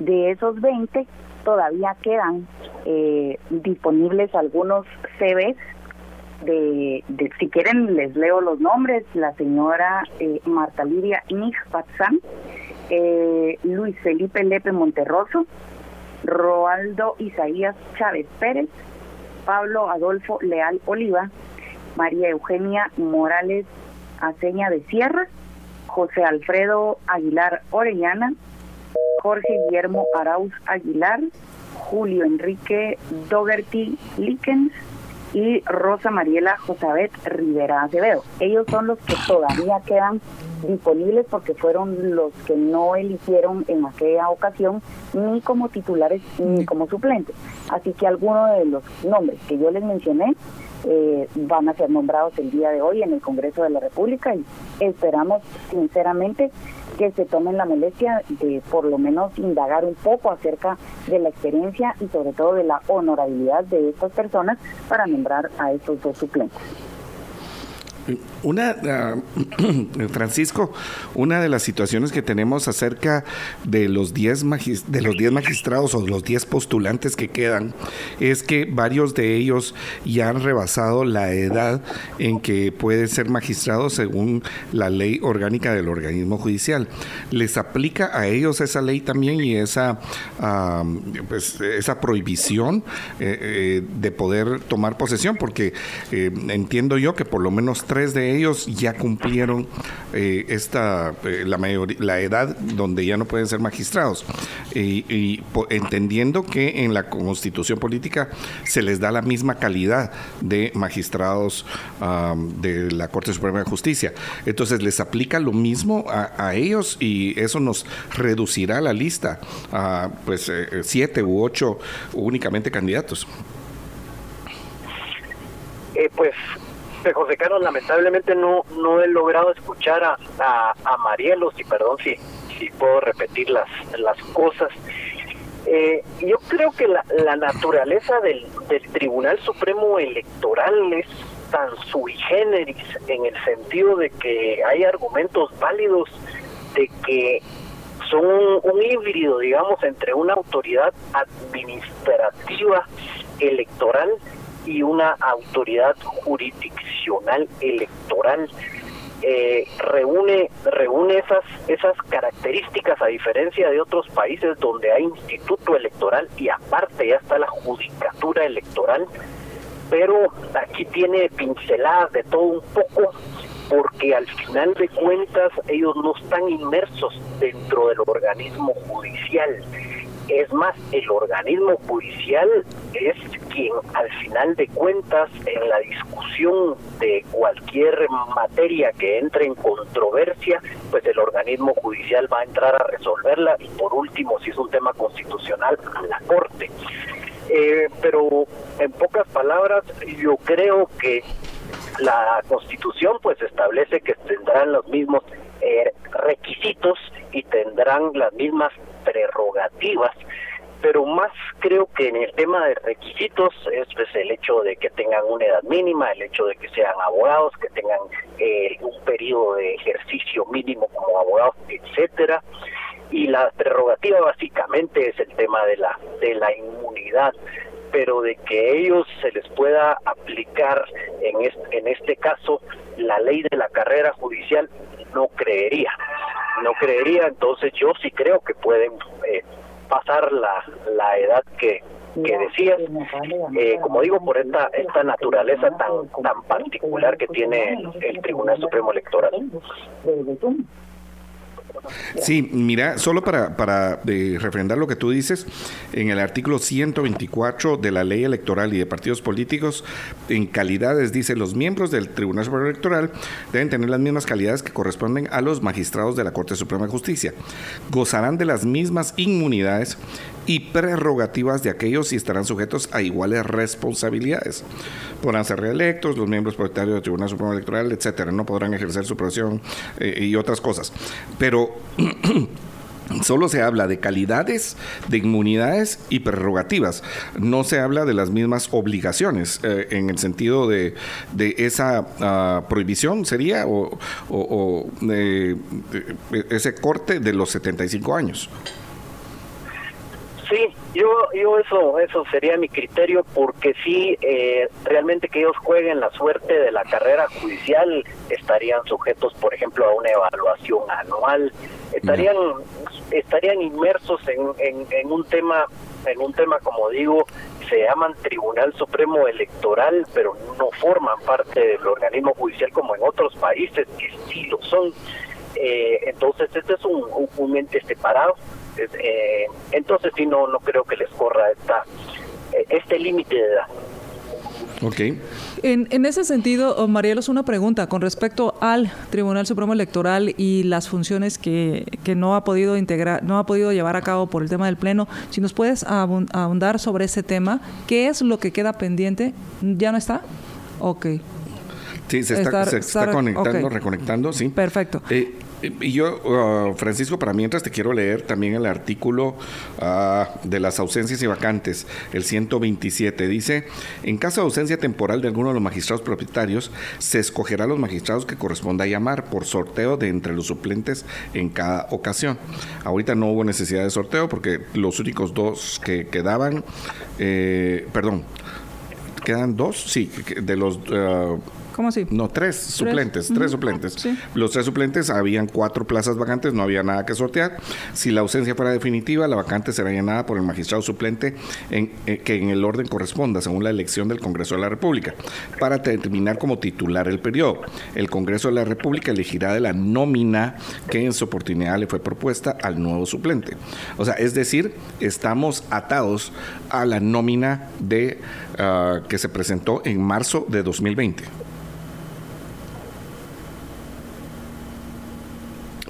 De esos 20, todavía quedan eh, disponibles algunos CVs de, si quieren les leo los nombres, la señora eh, Marta Lidia Nig eh, Luis Felipe Lepe Monterroso, Roaldo Isaías Chávez Pérez, Pablo Adolfo Leal Oliva, María Eugenia Morales Aceña de Sierra, José Alfredo Aguilar Orellana, Jorge Guillermo Arauz Aguilar, Julio Enrique Dogerty Likens y Rosa Mariela Josabet Rivera Acevedo. Ellos son los que todavía quedan disponibles porque fueron los que no eligieron en aquella ocasión ni como titulares ni como suplentes. Así que algunos de los nombres que yo les mencioné eh, van a ser nombrados el día de hoy en el Congreso de la República y esperamos sinceramente que se tomen la molestia de por lo menos indagar un poco acerca de la experiencia y sobre todo de la honorabilidad de estas personas para nombrar a estos dos suplentes. Una, ah, Francisco, una de las situaciones que tenemos acerca de los 10 de los 10 magistrados o los 10 postulantes que quedan es que varios de ellos ya han rebasado la edad en que pueden ser magistrados según la ley orgánica del organismo judicial. ¿Les aplica a ellos esa ley también y esa, pues, esa prohibición eh, eh, de poder tomar posesión? Porque eh, entiendo yo que por lo menos tres de ellos ya cumplieron eh, esta eh, la, mayor, la edad donde ya no pueden ser magistrados y, entendiendo que en la constitución política se les da la misma calidad de magistrados de la Corte Suprema de Justicia. Entonces les aplica lo mismo a, ellos y eso nos reducirá la lista a pues eh, siete u ocho únicamente candidatos. pues José Carlos, lamentablemente no no he logrado escuchar a, a, Marielos, y perdón si, si puedo repetir las, las cosas. Eh, yo creo que la, la naturaleza del, del Tribunal Supremo Electoral es tan sui generis en el sentido de que hay argumentos válidos de que son un híbrido, digamos, entre una autoridad administrativa electoral y una autoridad jurisdiccional electoral eh, reúne reúne esas esas características a diferencia de otros países donde hay instituto electoral y aparte ya está la judicatura electoral pero aquí tiene pinceladas de todo un poco porque al final de cuentas ellos no están inmersos dentro del organismo judicial es más, el organismo judicial es quien al final de cuentas en la discusión de cualquier materia que entre en controversia, pues el organismo judicial va a entrar a resolverla y por último, si es un tema constitucional, a la Corte. Eh, pero en pocas palabras, yo creo que la Constitución pues establece que tendrán los mismos eh, requisitos y tendrán las mismas prerrogativas pero más creo que en el tema de requisitos es pues, el hecho de que tengan una edad mínima, el hecho de que sean abogados, que tengan eh, un periodo de ejercicio mínimo como abogados, etcétera. Y la prerrogativa básicamente es el tema de la de la inmunidad pero de que ellos se les pueda aplicar en este, en este caso la ley de la carrera judicial no creería. No creería, entonces yo sí creo que pueden eh, pasar la, la edad que, que decías, eh, como digo, por esta, esta naturaleza tan, tan particular que tiene el Tribunal Supremo Electoral. Sí, mira, solo para, para eh, refrendar lo que tú dices, en el artículo 124 de la ley electoral y de partidos políticos, en calidades dice, los miembros del Tribunal Superior Electoral deben tener las mismas calidades que corresponden a los magistrados de la Corte Suprema de Justicia. Gozarán de las mismas inmunidades y prerrogativas de aquellos y estarán sujetos a iguales responsabilidades. Podrán ser reelectos, los miembros propietarios del Tribunal Supremo Electoral, etcétera, no podrán ejercer su profesión eh, y otras cosas. Pero Solo se habla de calidades, de inmunidades y prerrogativas. No se habla de las mismas obligaciones eh, en el sentido de, de esa ah, prohibición, sería, o, o, ese corte de los 75 años. Sí, yo, yo eso, eso sería mi criterio porque sí, eh, realmente que ellos jueguen la suerte de la carrera judicial estarían sujetos, por ejemplo, a una evaluación anual, estarían, estarían inmersos en, en, un tema, en un tema como digo, se llaman Tribunal Supremo Electoral, pero no forman parte del organismo judicial como en otros países que sí lo son. Eh, entonces, este es un, un ente separado eh, entonces sí, no, no creo que les corra esta, eh, este límite de edad. Ok. En, en ese sentido, oh, Marielos, una pregunta con respecto al Tribunal Supremo Electoral y las funciones que, que, no ha podido integrar, no ha podido llevar a cabo por el tema del Pleno. Si nos puedes ahondar sobre ese tema, ¿qué es lo que queda pendiente? ¿Ya no está? Ok. Sí, se está, se está conectando, reconectando, sí. Perfecto. Eh, y yo, uh, Francisco, para mientras te quiero leer también el artículo uh, de las ausencias y vacantes, el 127. Dice, en caso de ausencia temporal de alguno de los magistrados propietarios, se escogerá a los magistrados que corresponda llamar por sorteo de entre los suplentes en cada ocasión. Ahorita no hubo necesidad de sorteo porque los únicos dos que quedaban, eh, perdón, quedan dos, sí, de los... Uh, ¿Cómo así? No, tres, suplentes, tres suplentes. Los tres suplentes, habían cuatro plazas vacantes, no había nada que sortear. Si la ausencia fuera definitiva, la vacante será llenada por el magistrado suplente en, eh, que en el orden corresponda, según la elección del Congreso de la República, para determinar como titular el periodo. El Congreso de la República elegirá de la nómina que en su oportunidad le fue propuesta al nuevo suplente. O sea, es decir, estamos atados a la nómina de, ah, que se presentó en marzo de 2020.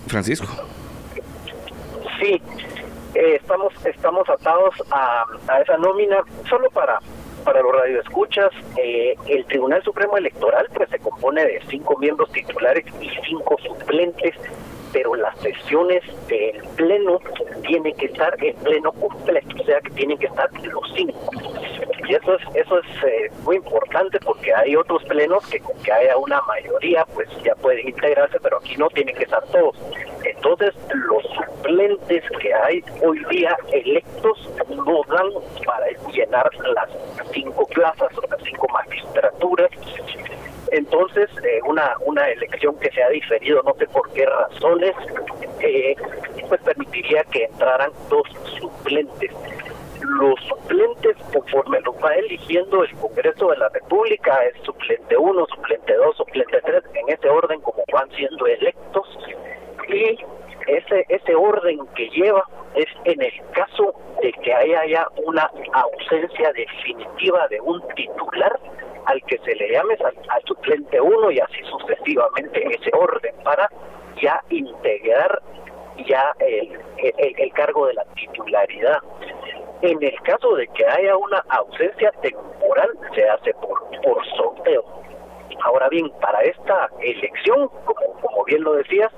Francisco. Sí, eh, estamos estamos atados a, esa nómina solo para para los radioescuchas, eh, el Tribunal Supremo Electoral pues se compone de cinco miembros titulares y cinco suplentes, pero las sesiones del pleno tienen que estar en pleno completo, o sea que tienen que estar los cinco. Y eso es eso es eh, muy importante porque hay otros plenos que con que haya una mayoría pues ya pueden integrarse, pero aquí no tienen que estar todos. Entonces los suplentes que hay hoy día electos no dan para llenar las cinco plazas o las cinco magistraturas entonces eh, una una elección que se ha diferido no sé por qué razones eh, pues permitiría que entraran dos suplentes. Los suplentes conforme los va eligiendo el Congreso de la República es suplente 1, suplente 2, suplente 3 en ese orden como van siendo electos y ese ese orden que lleva es en el caso de que haya ya una ausencia definitiva de un titular al que se le llame al, suplente 1 y así sucesivamente en ese orden para ya integrar ya el, el, cargo de la titularidad. En el caso de que haya una ausencia temporal, se hace por, por sorteo. Ahora bien, para esta elección, como, como bien lo decías,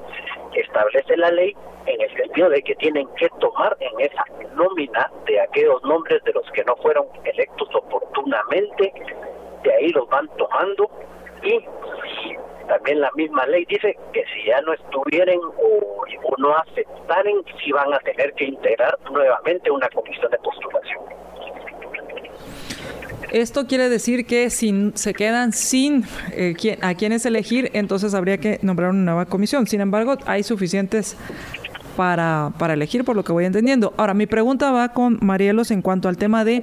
establece la ley en el sentido de que tienen que tomar en esa nómina de aquellos nombres de los que no fueron electos oportunamente de ahí los van tomando y también la misma ley dice que si ya no estuvieran o, no aceptaren, si van a tener que integrar nuevamente una comisión de postulación. Esto quiere decir que si se quedan sin eh, a quienes elegir, entonces habría que nombrar una nueva comisión. Sin embargo, hay suficientes para, para elegir, por lo que voy entendiendo. Ahora, mi pregunta va con Marielos en cuanto al tema de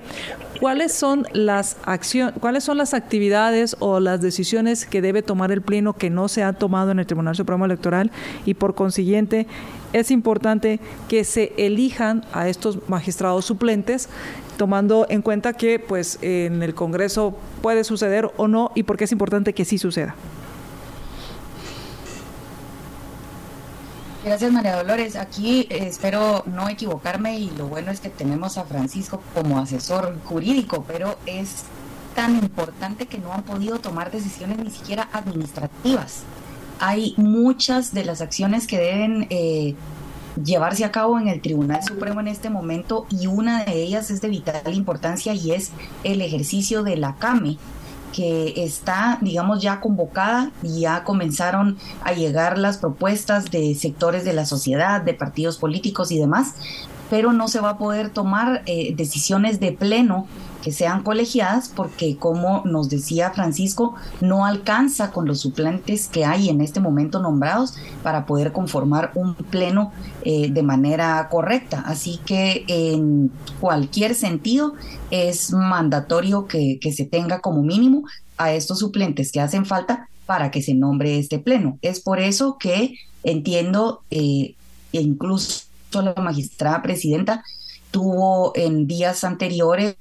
cuáles son las acciones, cuáles son las actividades o las decisiones que debe tomar el Pleno que no se ha tomado en el Tribunal Supremo Electoral y por consiguiente es importante que se elijan a estos magistrados suplentes tomando en cuenta que pues en el Congreso puede suceder o no y por qué es importante que sí suceda. Gracias María Dolores. Aquí eh, espero no equivocarme y lo bueno es que tenemos a Francisco como asesor jurídico, pero es tan importante que no han podido tomar decisiones ni siquiera administrativas. Hay muchas de las acciones que deben eh, llevarse a cabo en el Tribunal Supremo en este momento y una de ellas es de vital importancia y es el ejercicio de la CAME, que está, digamos, ya convocada y ya comenzaron a llegar las propuestas de sectores de la sociedad, de partidos políticos y demás, pero no se va a poder tomar eh, decisiones de pleno que sean colegiadas porque como nos decía Francisco, no alcanza con los suplentes que hay en este momento nombrados para poder conformar un pleno eh, de manera correcta. Así que en cualquier sentido es mandatorio que, se tenga como mínimo a estos suplentes que hacen falta para que se nombre este pleno. Es por eso que entiendo, eh, incluso la magistrada presidenta tuvo en días anteriores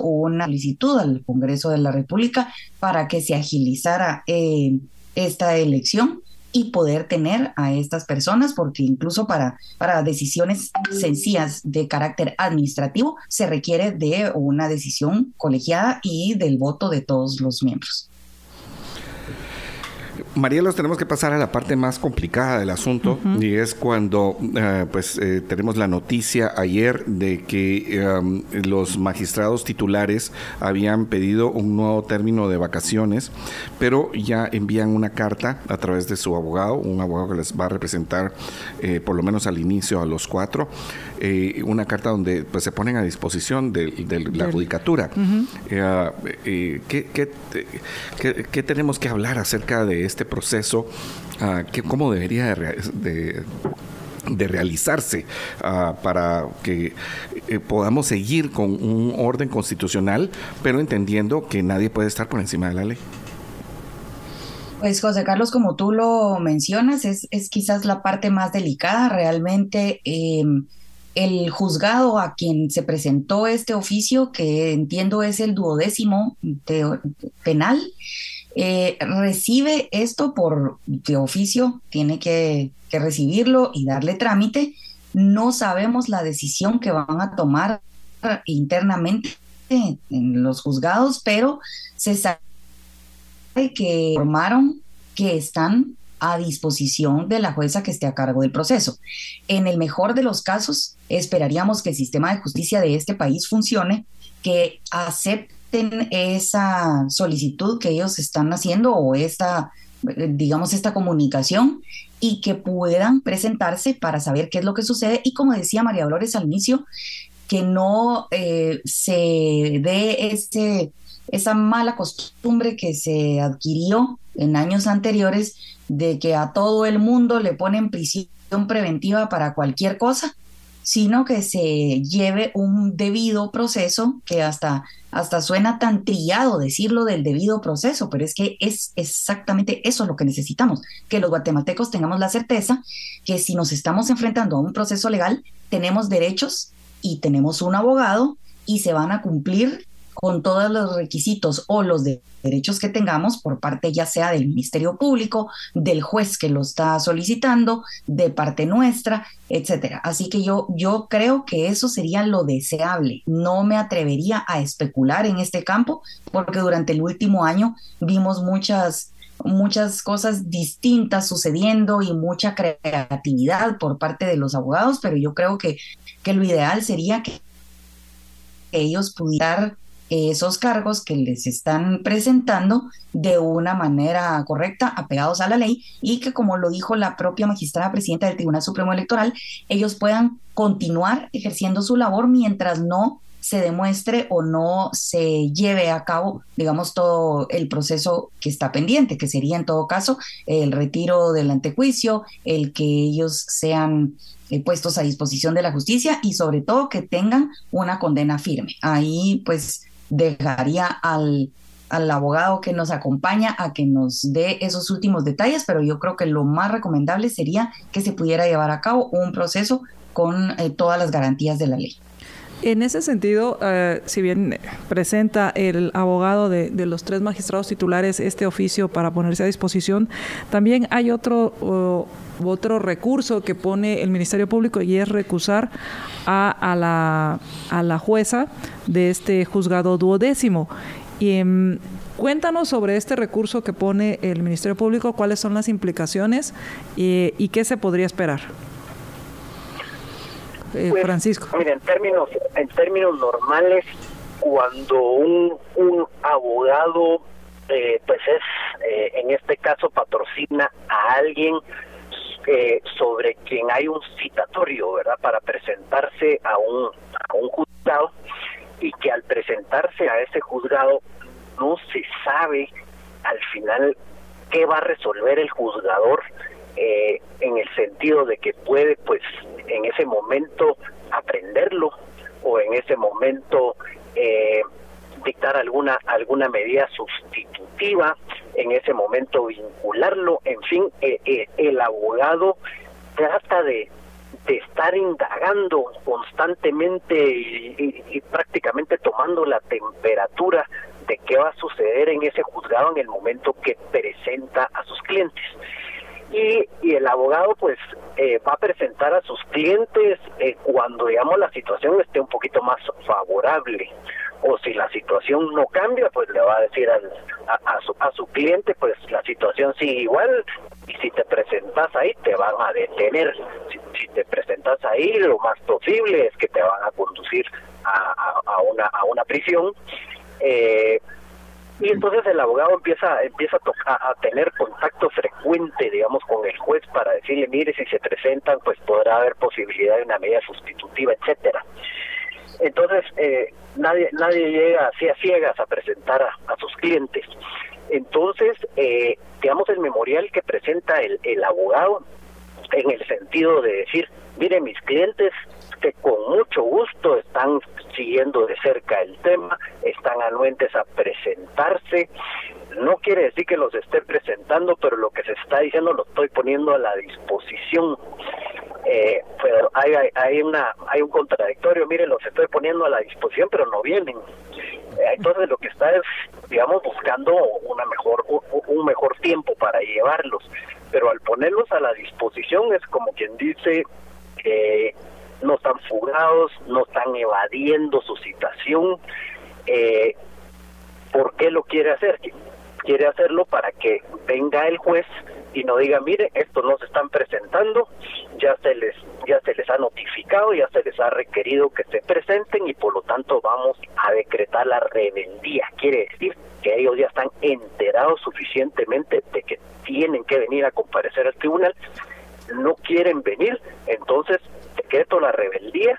una solicitud al Congreso de la República para que se agilizara eh, esta elección y poder tener a estas personas, porque incluso para, para decisiones sencillas de carácter administrativo se requiere de una decisión colegiada y del voto de todos los miembros. María, los tenemos que pasar a la parte más complicada del asunto y es cuando eh, pues eh, tenemos la noticia ayer de que em, los magistrados titulares habían pedido un nuevo término de vacaciones, pero ya envían una carta a través de su abogado, un abogado que les va a representar eh, por lo menos al inicio a los cuatro, una carta donde pues se ponen a disposición de, la judicatura. ¿qué, qué tenemos que hablar acerca de este proceso, uh, que, cómo debería de, realizarse ah, para que eh, podamos seguir con un orden constitucional, pero entendiendo que nadie puede estar por encima de la ley. Pues José Carlos, como tú lo mencionas, es, es quizás la parte más delicada. Realmente em, el juzgado a quien se presentó este oficio, que entiendo es el duodécimo penal, eh, recibe esto por de oficio, tiene que, recibirlo y darle trámite. No sabemos la decisión que van a tomar internamente en los juzgados, pero se sabe que informaron que están a disposición de la jueza que esté a cargo del proceso. En el mejor de los casos, esperaríamos que el sistema de justicia de este país funcione, que acepte esa solicitud que ellos están haciendo o esta, digamos, esta comunicación y que puedan presentarse para saber qué es lo que sucede. Y como decía María Dolores al inicio, que no eh, se dé ese, esa mala costumbre que se adquirió en años anteriores de que a todo el mundo le ponen prisión preventiva para cualquier cosa sino que se lleve un debido proceso, que hasta, hasta suena tan trillado decirlo del debido proceso, pero es que es exactamente eso lo que necesitamos, que los guatemaltecos tengamos la certeza que si nos estamos enfrentando a un proceso legal, tenemos derechos y tenemos un abogado y se van a cumplir con todos los requisitos o los derechos que tengamos por parte ya sea del Ministerio Público, del juez que lo está solicitando, de parte nuestra, etcétera. Así que yo, yo creo que eso sería lo deseable. No me atrevería a especular en este campo porque durante el último año vimos muchas muchas cosas distintas sucediendo y mucha creatividad por parte de los abogados, pero yo creo que, que lo ideal sería que ellos pudieran esos cargos que les están presentando de una manera correcta, apegados a la ley, y que, como lo dijo la propia magistrada presidenta del Tribunal Supremo Electoral, ellos puedan continuar ejerciendo su labor mientras no se demuestre o no se lleve a cabo, digamos, todo el proceso que está pendiente, que sería en todo caso el retiro del antejuicio, el que ellos sean eh, puestos a disposición de la justicia y sobre todo que tengan una condena firme. Ahí pues dejaría al, al abogado que nos acompaña a que nos dé esos últimos detalles, pero yo creo que lo más recomendable sería que se pudiera llevar a cabo un proceso con eh, todas las garantías de la ley. En ese sentido, eh, si bien presenta el abogado de, los tres magistrados titulares este oficio para ponerse a disposición, también hay otro, otro recurso que pone el Ministerio Público y es recusar a, la, a la jueza de este juzgado duodécimo. Y em, cuéntanos sobre este recurso que pone el Ministerio Público, cuáles son las implicaciones y qué se podría esperar. Eh, pues, Francisco? Mira, en términos, en términos normales, cuando un, un abogado, eh, pues es, eh, en este caso, patrocina a alguien sobre quien hay un citatorio, ¿verdad? Para presentarse a un, a un juzgado y que al presentarse a ese juzgado no se sabe al final qué va a resolver el juzgador eh, en el sentido de que puede pues en ese momento aprenderlo o en ese momento eh, dictar alguna alguna medida sustitutiva en ese momento vincularlo en fin eh, el abogado trata de, de estar indagando constantemente y, prácticamente tomando la temperatura de qué va a suceder en ese juzgado en el momento que presenta a sus clientes y, y el abogado pues eh, va a presentar a sus clientes eh, cuando digamos la situación esté un poquito más favorable. O si la situación no cambia pues le va a decir al, a, su, a su cliente pues la situación sigue igual y si te presentas ahí te van a detener. Si, te presentas ahí lo más posible es que te van a conducir a, a, una a una prisión eh, y entonces el abogado empieza empieza a, a, tener contacto frecuente digamos con el juez para decirle mire si se presentan pues podrá haber posibilidad de una medida sustitutiva etcétera. Entonces eh, nadie nadie llega así a ciegas a presentar a, sus clientes. Entonces eh, digamos el memorial que presenta el, el abogado en el sentido de decir mire mis clientes que con mucho gusto están siguiendo de cerca el tema, están anuentes a presentarse. No quiere decir que los esté presentando, pero lo que se está diciendo lo estoy poniendo a la disposición. Eh, pero hay, hay, una, hay un contradictorio, miren, los estoy poniendo a la disposición, pero no vienen. Eh, entonces lo que está es, digamos, buscando una mejor, un mejor tiempo para llevarlos. Pero al ponerlos a la disposición es como quien dice, que no están fugados, no están evadiendo su citación. Eh, ¿Por qué lo quiere hacer? Quiere hacerlo para que venga el juez y no diga, mire, estos no se están presentando, ya se les ya se les ha notificado, ya se les ha requerido que se presenten y por lo tanto vamos a decretar la rebeldía. Quiere decir que ellos ya están enterados suficientemente de que tienen que venir a comparecer al tribunal, no quieren venir, entonces decreto la rebeldía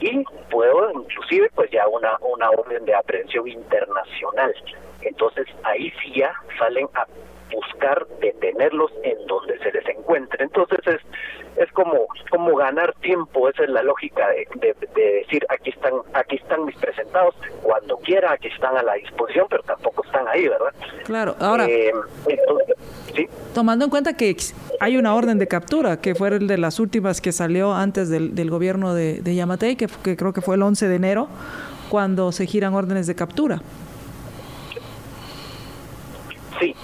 y puedo inclusive pues ya una, una orden de aprehensión internacional. Entonces ahí sí ya salen a buscar detenerlos en donde se les encuentre. Entonces es, es como, como ganar tiempo, esa es la lógica de, decir aquí están, aquí están mis presentados, cuando quiera aquí están a la disposición, pero tampoco están ahí, ¿verdad? Claro, ahora eh, tomando en cuenta que hay una orden de captura, que fue el de las últimas que salió antes del, del gobierno de, de Yamatei, que, que creo que fue el 11 de enero, cuando se giran órdenes de captura. Sí,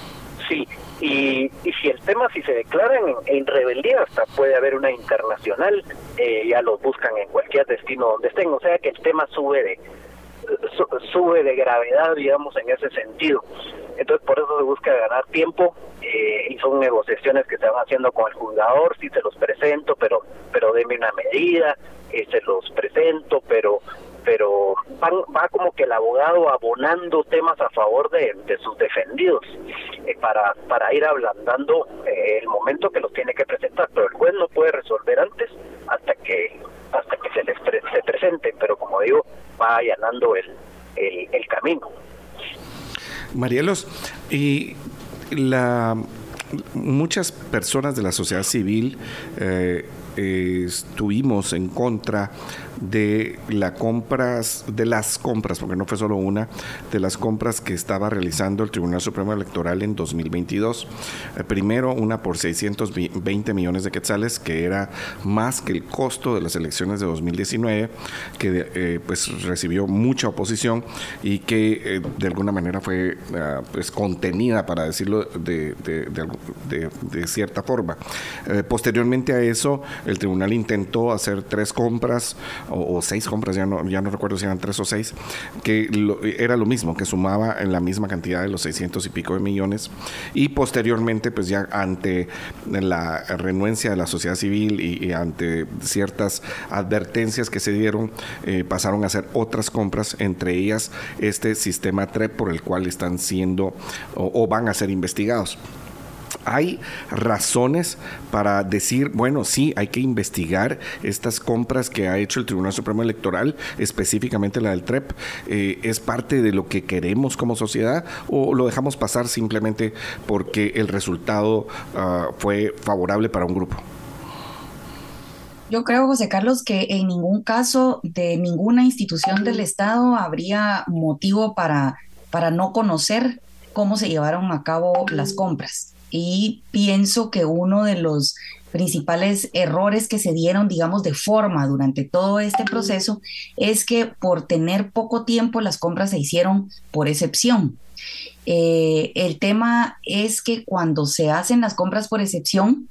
Sí, y, y si el tema, si se declaran en, rebeldía, hasta puede haber una internacional, eh, ya los buscan en cualquier destino donde estén, o sea que el tema sube de sube de gravedad, digamos, en ese sentido. Entonces, por eso se busca ganar tiempo eh, y son negociaciones que se van haciendo con el juzgador, si se los presento, pero pero deme una medida, eh, se los presento, pero pero va como que el abogado abonando temas a favor de, sus defendidos eh, para, para ir ablandando eh, el momento que los tiene que presentar, pero el juez no puede resolver antes hasta que hasta que se les se presenten, pero como digo, va allanando el, el, camino. Marielos, y la muchas personas de la sociedad civil eh, estuvimos en contra de compras, de las compras, porque no fue solo una, de las compras que estaba realizando el Tribunal Supremo Electoral en 2022. Eh, primero, una por 620 millones de quetzales, que era más que el costo de las elecciones de 2019, que eh, pues recibió mucha oposición y que eh, de alguna manera fue ah, pues contenida, para decirlo de, de cierta forma. posteriormente a eso, el tribunal intentó hacer tres compras o, seis compras, ya no, ya no recuerdo si eran tres o seis, que era lo mismo, que sumaba en la misma cantidad de los 600 y pico de millones. Y posteriormente, pues ya ante la renuencia de la sociedad civil y, ante ciertas advertencias que se dieron, eh, pasaron a hacer otras compras, entre ellas este sistema TREP por el cual están siendo o van a ser investigados hay razones para decir, bueno, sí, hay que investigar estas compras que ha hecho el Tribunal Supremo Electoral, específicamente la del TREP, eh, es parte de lo que queremos como sociedad o lo dejamos pasar simplemente porque el resultado ah, fue favorable para un grupo. Yo creo, José Carlos, que en ningún caso de ninguna institución del Estado habría motivo para, para no conocer cómo se llevaron a cabo las compras y pienso que uno de los principales errores que se dieron, digamos, de forma durante todo este proceso es que por tener poco tiempo las compras se hicieron por excepción. Eh, el tema es que cuando se hacen las compras por excepción,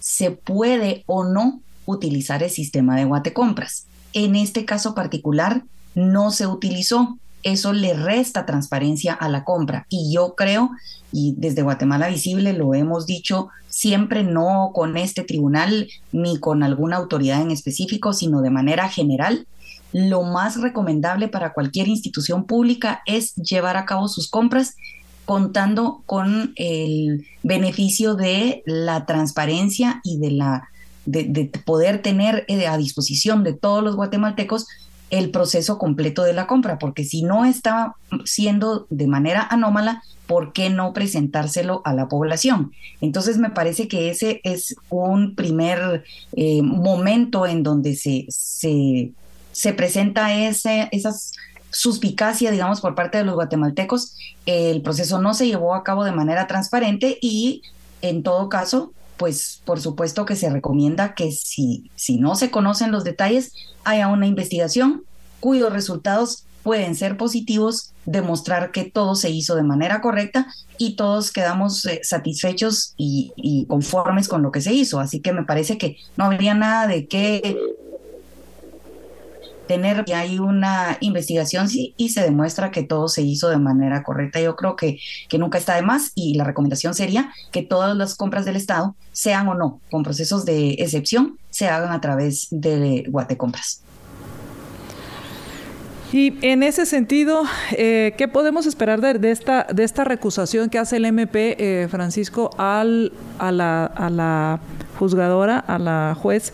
se puede o no utilizar el sistema de guatecompras. En este caso particular, no se utilizó eso le resta transparencia a la compra. Y yo creo, y desde Guatemala Visible lo hemos dicho siempre, no con este tribunal ni con alguna autoridad en específico, sino de manera general, lo más recomendable para cualquier institución pública es llevar a cabo sus compras contando con el beneficio de la transparencia y de la de, poder tener eh, a disposición de todos los guatemaltecos el proceso completo de la compra, porque si no está siendo de manera anómala, ¿por qué no presentárselo a la población? Entonces me parece que ese es un primer eh, momento en donde se, se, se presenta ese, esas suspicacia, digamos, por parte de los guatemaltecos. El proceso no se llevó a cabo de manera transparente y, en todo caso, pues por supuesto que se recomienda que si, si no se conocen los detalles, haya una investigación cuyos resultados pueden ser positivos, demostrar que todo se hizo de manera correcta y todos quedamos eh, satisfechos y, conformes con lo que se hizo. Así que me parece que no habría nada de qué tener que hay una investigación y se demuestra que todo se hizo de manera correcta. Yo creo que, que nunca está de más y la recomendación sería que todas las compras del Estado, sean o no con procesos de excepción, se hagan a través de Guatecompras. Y en ese sentido, eh, ¿qué podemos esperar de, esta, de esta recusación que hace el MP, eh, Francisco, al, a, la, a la juzgadora, a la juez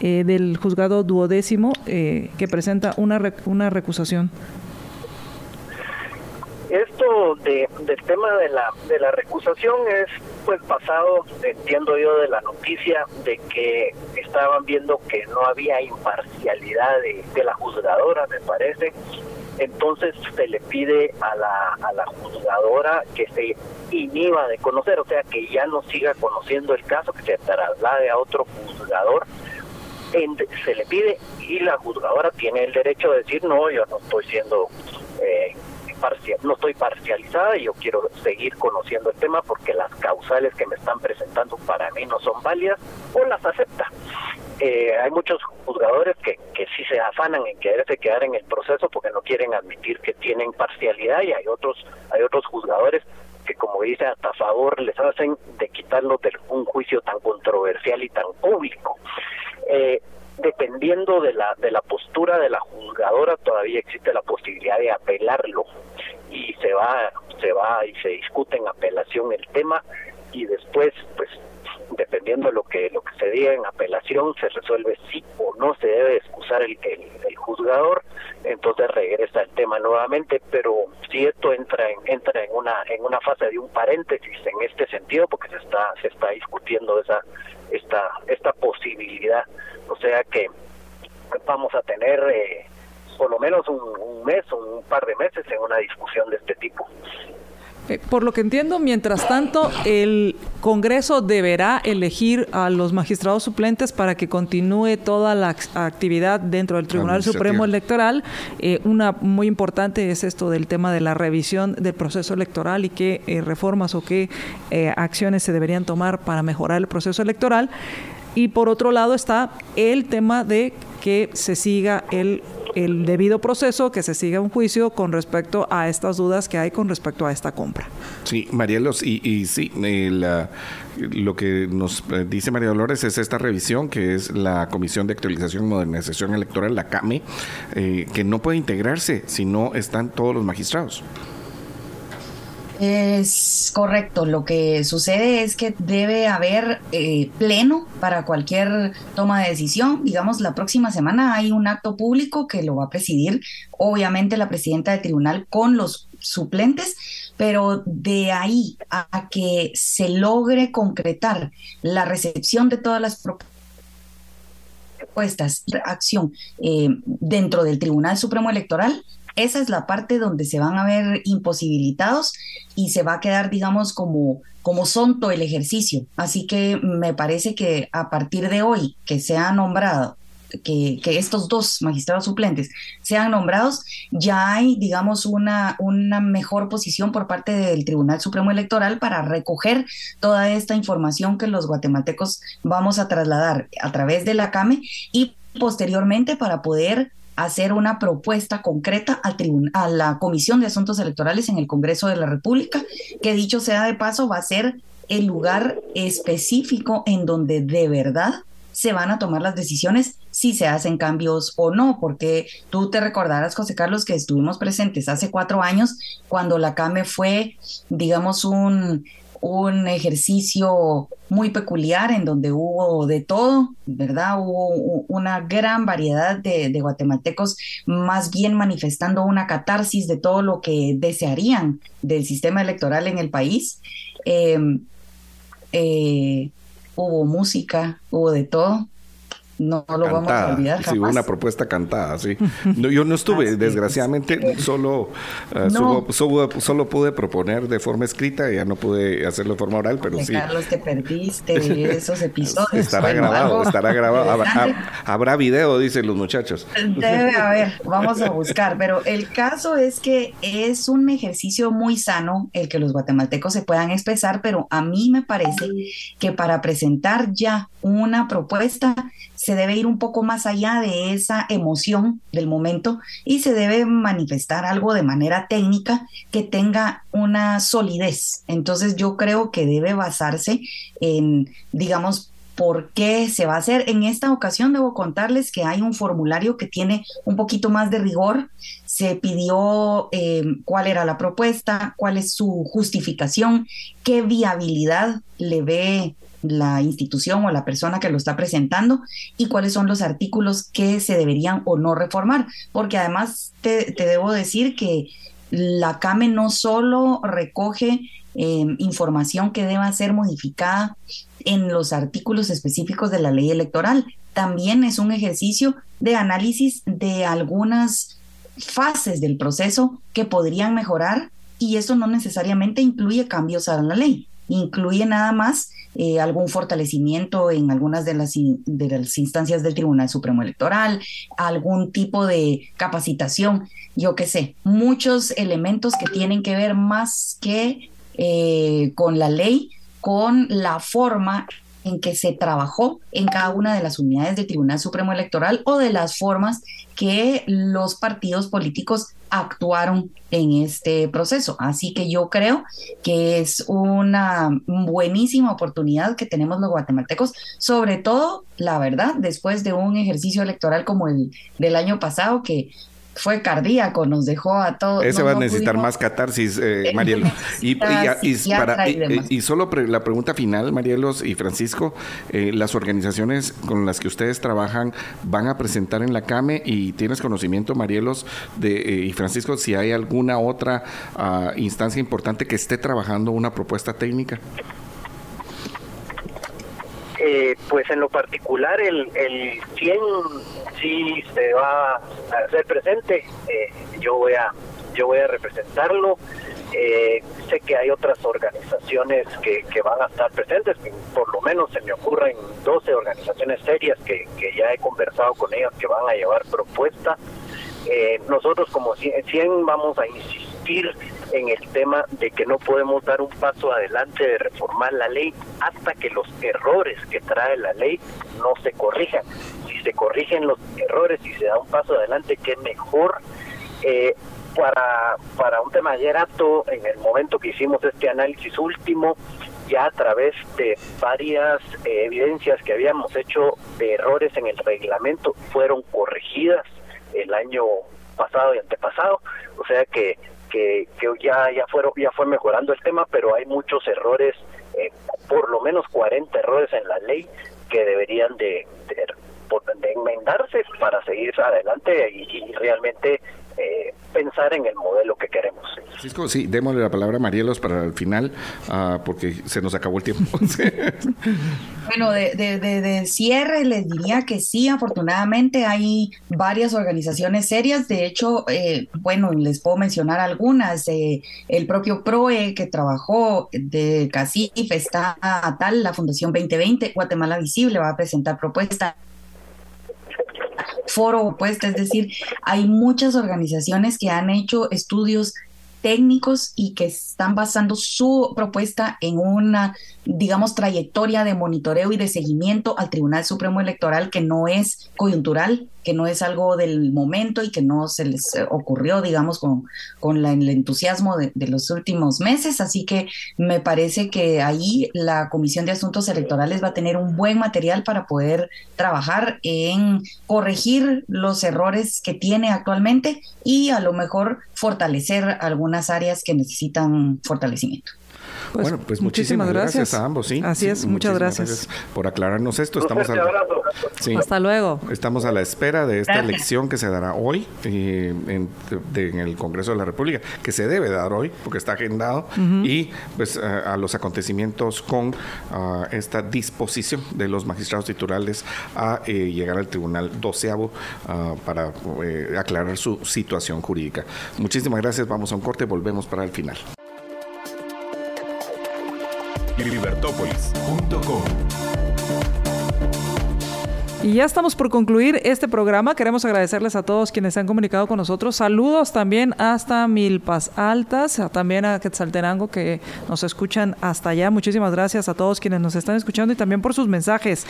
eh, del juzgado duodécimo que presenta una, una recusación? Esto de, del tema de la, de la recusación es pues pasado, entiendo yo, de la noticia de que estaban viendo que no había imparcialidad de, de la juzgadora, me parece. Entonces se le pide a la, a la juzgadora que se inhiba de conocer, o sea, que ya no siga conociendo el caso, que se traslade a otro juzgador. Se le pide y la juzgadora tiene el derecho de decir, no, yo no estoy siendo eh, no estoy parcializada y yo quiero seguir conociendo el tema porque las causales que me están presentando para mí no son válidas o las acepta. Eh, hay muchos juzgadores que, que sí se afanan en quererse quedar en el proceso porque no quieren admitir que tienen parcialidad y hay otros hay otros juzgadores que como dice hasta favor les hacen de quitarlo de un juicio tan controversial y tan público. Eh, dependiendo de la, de la postura de la juzgadora, todavía existe la posibilidad de apelarlo. Y se va, se va y se discute en apelación el tema y después, pues, dependiendo de lo que, lo que se procedía en apelación, se resuelve si o no se debe excusar el, el, el juzgador, entonces regresa el tema nuevamente, pero si esto entra en, entra en una en una fase de un paréntesis en este sentido, porque se está se está discutiendo esa esta esta posibilidad, o sea que vamos a tener eh, por lo menos un, un mes o un par de meses en una discusión de este tipo. Eh, por lo que entiendo, mientras tanto, el Congreso deberá elegir a los magistrados suplentes para que continúe toda la actividad dentro del Tribunal Supremo Electoral. Eh, una muy importante es esto del tema de la revisión del proceso electoral y qué eh, reformas o qué acciones se deberían tomar para mejorar el proceso electoral. Y por otro lado está el tema de que se siga el el debido proceso, que se siga un juicio con respecto a estas dudas que hay con respecto a esta compra. Sí, Marielos, y, y sí, eh, la, lo que nos eh, dice María Dolores es esta revisión, que es la Comisión de Actualización y Modernización Electoral, la CAME, eh, que no puede integrarse si no están todos los magistrados. Es correcto. Lo que sucede es que debe haber eh, pleno para cualquier toma de decisión. Digamos, la próxima semana hay un acto público que lo va a presidir, obviamente, la presidenta del tribunal con los suplentes, pero de ahí a que se logre concretar la recepción de todas las propuestas, acción eh, dentro del Tribunal Supremo Electoral, esa es la parte donde se van a ver imposibilitados y se va a quedar, digamos, como, como sonto el ejercicio. Así que me parece que a partir de hoy que se ha nombrado que, que, estos dos magistrados suplentes sean nombrados, ya hay, digamos, una, una mejor posición por parte del Tribunal Supremo Electoral para recoger toda esta información que los guatemaltecos vamos a trasladar a través de la CAME y posteriormente para poder hacer una propuesta concreta al a la Comisión de Asuntos Electorales en el Congreso de la República, que dicho sea de paso va a ser el lugar específico en donde de verdad se van a tomar las decisiones si se hacen cambios o no, porque tú te recordarás, José Carlos, que estuvimos presentes hace cuatro años cuando la CAME fue, digamos, un un ejercicio muy peculiar en donde hubo de todo, ¿verdad? Hubo una gran variedad de, de, guatemaltecos más bien manifestando una catarsis de todo lo que desearían del sistema electoral en el país. Eh, eh, hubo música, hubo de todo no, lo cantada. vamos a olvidar jamás. Sí, una propuesta cantada, sí. No, yo no estuve, desgraciadamente, solo, uh, no. solo, solo, pude proponer de forma escrita, ya no pude hacerlo de forma oral, pero sí. Carlos, te perdiste esos episodios. Estará bueno, grabado, estará grabado. Habrá, habrá, video, dicen los muchachos. Debe haber, vamos a buscar, pero el caso es que es un ejercicio muy sano el que los guatemaltecos se puedan expresar, pero a mí me parece que para presentar ya una propuesta se debe ir un poco más allá de esa emoción del momento y se debe manifestar algo de manera técnica que tenga una solidez. Entonces yo creo que debe basarse en, digamos, por qué se va a hacer. En esta ocasión debo contarles que hay un formulario que tiene un poquito más de rigor. Se pidió eh, cuál era la propuesta, cuál es su justificación, qué viabilidad le ve la institución o la persona que lo está presentando y cuáles son los artículos que se deberían o no reformar. Porque además te, debo decir que la CAME no solo recoge eh, información que deba ser modificada en los artículos específicos de la ley electoral, también es un ejercicio de análisis de algunas fases del proceso que podrían mejorar y eso no necesariamente incluye cambios a la ley, incluye nada más eh, algún fortalecimiento en algunas de las, de las instancias del Tribunal Supremo Electoral, algún tipo de capacitación, yo qué sé, muchos elementos que tienen que ver más que eh, con la ley, con la forma en que se trabajó en cada una de las unidades del Tribunal Supremo Electoral o de las formas que los partidos políticos actuaron en este proceso. Así que yo creo que es una buenísima oportunidad que tenemos los guatemaltecos, sobre todo, la verdad, después de un ejercicio electoral como el del año pasado, que fue cardíaco, nos dejó a todos. Ese va a necesitar más catarsis, eh, Marielos. Y, y, solo la pregunta final, Marielos y Francisco, eh, las organizaciones con las que ustedes trabajan van a presentar en la CAME y tienes conocimiento, Marielos de, eh, y Francisco, si hay alguna otra ah, instancia importante que esté trabajando una propuesta técnica. Eh, pues en lo particular el, el 100 sí se va a hacer presente, eh, yo voy a yo voy a representarlo. Eh, sé que hay otras organizaciones que, van a estar presentes, por lo menos se me ocurren 12 organizaciones serias que, que ya he conversado con ellas que van a llevar propuestas. nosotros como 100 vamos a insistir en el tema de que no podemos dar un paso adelante de reformar la ley hasta que los errores que trae la ley no se corrijan. Si se corrigen los errores y se da un paso adelante, que mejor. Eh, para, para un tema ayer acto, en el momento que hicimos este análisis último, ya a través de varias eh, evidencias que habíamos hecho de errores en el reglamento, fueron corregidas el año pasado y antepasado, o sea que que, ya ya fueron ya fue mejorando el tema pero hay muchos errores eh, por lo menos 40 errores en la ley que deberían de, de, enmendarse para seguir adelante y realmente eh, pensar en el modelo que queremos. Francisco, sí, démosle la palabra a Marielos para el final, uh, porque se nos acabó el tiempo. bueno, de, de, de, cierre les diría que sí, afortunadamente hay varias organizaciones serias, de hecho, eh, bueno, les puedo mencionar algunas, eh, el propio PROE que trabajó de CACIF está tal, la Fundación 2020, Guatemala Visible va a presentar propuestas foro opuesto, es decir, hay muchas organizaciones que han hecho estudios técnicos y que están basando su propuesta en una digamos, trayectoria de monitoreo y de seguimiento al Tribunal Supremo Electoral que no es coyuntural, que no es algo del momento y que no se les ocurrió, digamos, con, con el entusiasmo de, los últimos meses. Así que me parece que ahí la Comisión de Asuntos Electorales va a tener un buen material para poder trabajar en corregir los errores que tiene actualmente y a lo mejor fortalecer algunas áreas que necesitan fortalecimiento. Pues, bueno, pues muchísimas, gracias. a ambos, sí. Así es, muchas gracias. por aclararnos esto. Estamos Hasta luego. Estamos a la espera de esta elección que se dará hoy eh, en, el Congreso de la República, que se debe dar hoy porque está agendado, y pues a, los acontecimientos con esta disposición de los magistrados titulares a eh, llegar al Tribunal doceavo para eh, aclarar su situación jurídica. Muchísimas gracias. Vamos a un corte, volvemos para el final libertópolis.com y ya estamos por concluir este programa. Queremos agradecerles a todos quienes se han comunicado con nosotros. Saludos también hasta Milpas Altas, también a Quetzaltenango que nos escuchan hasta allá. Muchísimas gracias a todos quienes nos están escuchando y también por sus mensajes.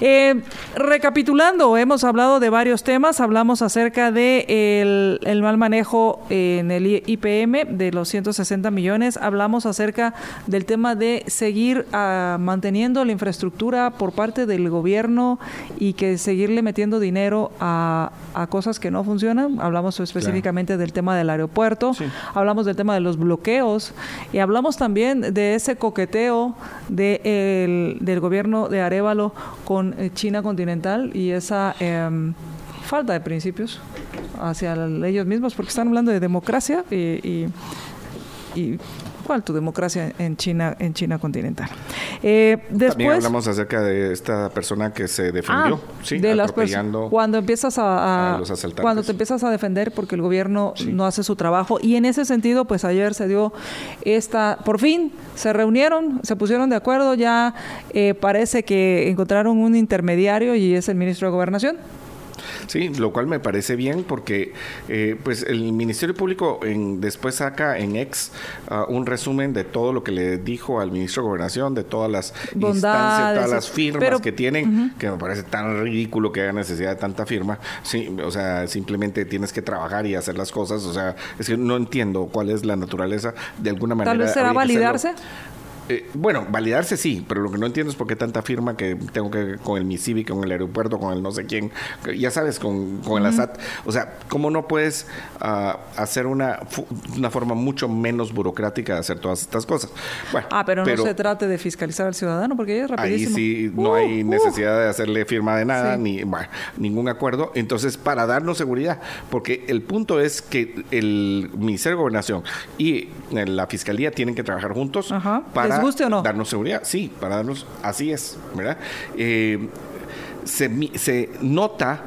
Eh, recapitulando, hemos hablado de varios temas. Hablamos acerca de el, mal manejo en el IPM de los 160 millones. Hablamos acerca del tema de seguir ah, manteniendo la infraestructura por parte del gobierno que seguirle metiendo dinero a, cosas que no funcionan. Hablamos específicamente del tema del aeropuerto, hablamos del tema de los bloqueos y hablamos también de ese coqueteo de del gobierno de Arevalo con eh, China continental y esa em, falta de principios hacia ellos mismos, porque están hablando de democracia y, y ¿Cuál tu democracia en China, en China continental? Eh, después, También hablamos acerca de esta persona que se defendió, ah, sí, de las cuando empiezas a, cuando te empiezas a defender porque el gobierno no hace su trabajo y en ese sentido, pues ayer se dio esta, por fin se reunieron, se pusieron de acuerdo, ya eh, parece que encontraron un intermediario y es el ministro de Gobernación. Sí, lo cual me parece bien porque eh, pues el Ministerio Público en, después saca en ex ah, un resumen de todo lo que le dijo al ministro de Gobernación, de todas las instancias, todas las firmas que tienen, que me parece tan ridículo que haya necesidad de tanta firma. Sí, o sea, simplemente tienes que trabajar y hacer las cosas. O sea, es que no entiendo cuál es la naturaleza de alguna manera. Tal vez será validarse. Eh, bueno, validarse sí, pero lo que no entiendo es por qué tanta firma que tengo que con el MISIBI, con el aeropuerto, con el no sé quién, ya sabes, con, con el ASAT. O sea, ¿cómo no puedes uh, hacer una, una forma mucho menos burocrática de hacer todas estas cosas? Bueno, ah, pero, no se trate de fiscalizar al ciudadano, porque es rapidísimo. Ahí sí no hay uh, uh. necesidad de hacerle firma de nada, ni bueno, ningún acuerdo. Entonces, para darnos seguridad, porque el punto es que el Ministerio de Gobernación y la Fiscalía tienen que trabajar juntos para guste o no? darnos seguridad. Sí, para darnos, así es, ¿verdad? Eh, se, se nota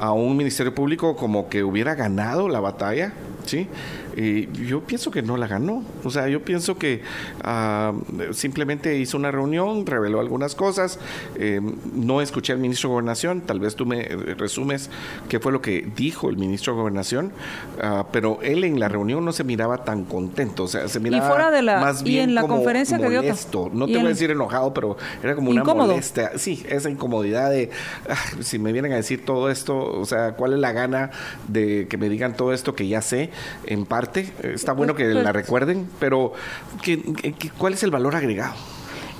a un Ministerio Público como que hubiera ganado la batalla, ¿sí? Yo pienso que no la ganó. O sea, yo pienso que ah, simplemente hizo una reunión, reveló algunas cosas. Eh, no escuché al ministro de Gobernación. Tal vez tú me resumes qué fue lo que dijo el ministro de Gobernación. Ah, pero él en la reunión no se miraba tan contento. O sea, se miraba fuera de la, más bien y en la conferencia que dio. No te voy a decir enojado, pero era como una molestia. Sí, esa incomodidad de ah, si me vienen a decir todo esto, o sea, ¿cuál es la gana de que me digan todo esto que ya sé en parte? Está bueno que la recuerden, pero cuál es el valor agregado?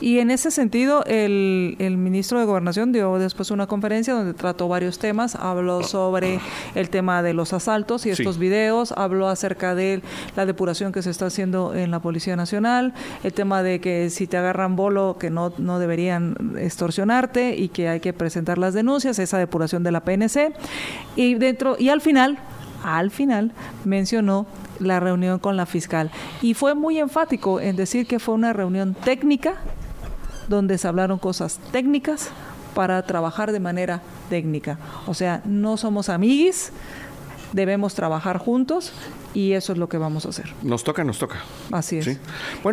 Y en ese sentido, el, el, ministro de Gobernación dio después una conferencia donde trató varios temas. Habló sobre el tema de los asaltos y estos videos, habló acerca de la depuración que se está haciendo en la Policía Nacional, el tema de que si te agarran bolo, que no, no deberían extorsionarte y que hay que presentar las denuncias, esa depuración de la PNC. Y, dentro, y al final, al final mencionó la reunión con la fiscal y fue muy enfático en decir que fue una reunión técnica donde se hablaron cosas técnicas para trabajar de manera técnica. O sea, no somos amiguis, debemos trabajar juntos y eso es lo que vamos a hacer. Nos toca, nos toca. Así es.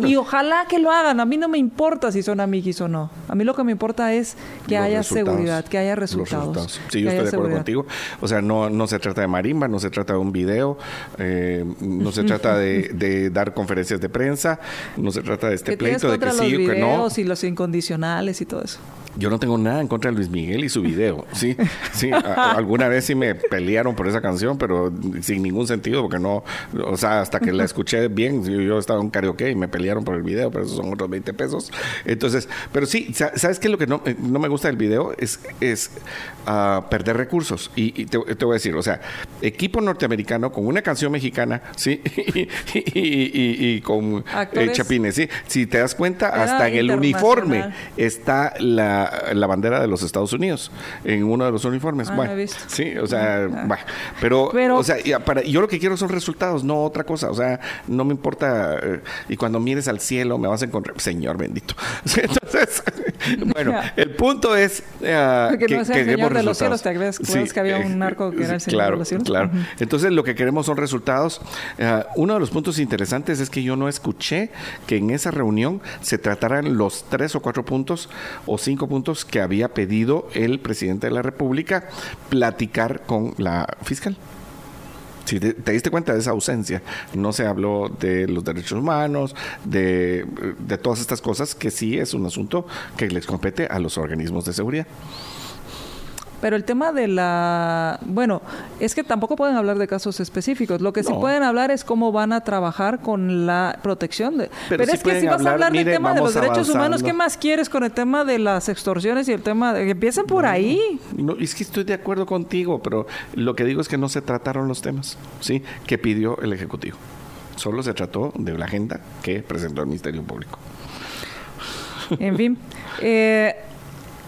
Y ojalá que lo hagan. A mí no me importa si son amiguis o no. A mí lo que me importa es que haya seguridad, que haya resultados. Sí, yo estoy de acuerdo contigo. O sea, no, no se trata de marimba, no se trata de un video, eh, no se trata de, dar conferencias de prensa, no se trata de este pleito de que sí o que no. y los incondicionales y todo eso. Yo no tengo nada en contra de Luis Miguel y su video. Sí, sí. alguna vez sí me pelearon por esa canción, pero sin ningún sentido, porque no, o sea, hasta que la escuché bien, yo, estaba en karaoke y me pelearon por el video, pero esos son otros 20 pesos. Entonces, pero sí, ¿sabes qué? Lo que no, eh, no me gusta del video es, es uh, perder recursos. Y, te, voy a decir, o sea, equipo norteamericano con una canción mexicana, ¿sí? y, con eh, chapines, ¿sí? Si te das cuenta, hasta en el uniforme está la, la, bandera de los Estados Unidos, en uno de los uniformes. Ah, bueno, sí, o sea, ah. pero, pero, o sea, para, yo lo que quiero son resultados no otra cosa. O sea, no me importa. Eh, y cuando mires al cielo me vas a encontrar, Señor bendito. Entonces, bueno, el punto es uh, que, no que de los cielos, ¿te acuerdas que había un narco que era el Señor claro, de los cielos? Claro. Entonces, lo que queremos son resultados. Uno de los puntos interesantes es que yo no escuché que en esa reunión se trataran los tres o cuatro puntos o cinco puntos que había pedido el presidente de la República platicar con la fiscal. Si te, diste cuenta de esa ausencia, no se habló de los derechos humanos, de, de todas estas cosas que sí es un asunto que les compete a los organismos de seguridad. Pero el tema de la... Bueno, es que tampoco pueden hablar de casos específicos. Lo que sí pueden hablar es cómo van a trabajar con la protección. De... Pero, es que si vas a hablar del tema de los derechos humanos, ¿qué más quieres con el tema de las extorsiones y el tema de que empiecen por ahí? No, es que estoy de acuerdo contigo, pero lo que digo es que no se trataron los temas, ¿sí? Que pidió el Ejecutivo. Solo se trató de la agenda que presentó el Ministerio Público. En fin. Eh,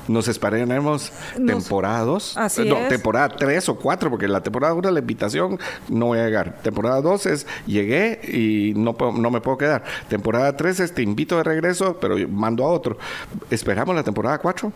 nos esperaremos temporadas. no, temporada 3 o 4, porque la temporada 1 la invitación no voy a llegar. Temporada 2 es llegué y no, no me puedo quedar. Temporada 3 es te invito de regreso, pero mando a otro. ¿Esperamos la temporada 4?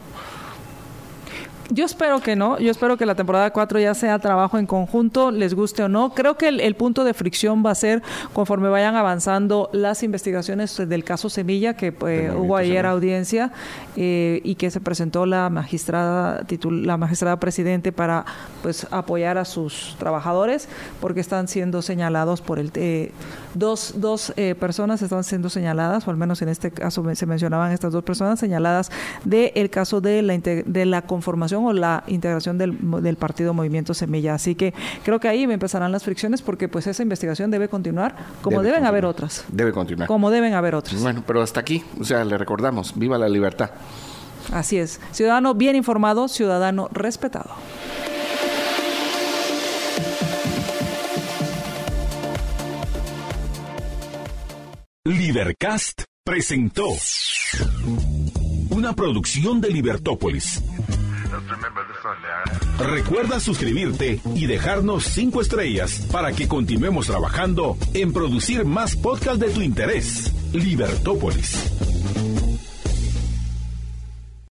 Yo espero que no. Yo espero que la temporada 4 ya sea trabajo en conjunto, les guste o no. Creo que el, punto de fricción va a ser conforme vayan avanzando las investigaciones del caso Semilla, que pues, hubo ayer audiencia eh, y que se presentó la magistrada, la magistrada presidente para pues apoyar a sus trabajadores, porque están siendo señalados por el... Eh, dos dos eh, personas están siendo señaladas, o al menos en este caso se mencionaban estas dos personas señaladas del el caso de la, de la conformación integración o la integración del, del partido Movimiento Semilla. Así que creo que ahí me empezarán las fricciones porque pues esa investigación debe continuar como deben haber otras. Debe continuar. Como deben haber otras. Bueno, pero hasta aquí, o sea, le recordamos, viva la libertad. Así es. Ciudadano bien informado, ciudadano respetado. Libercast presentó una producción de Libertópolis. Recuerda suscribirte y dejarnos cinco estrellas para que continuemos trabajando en producir más podcasts de tu interés. Libertópolis.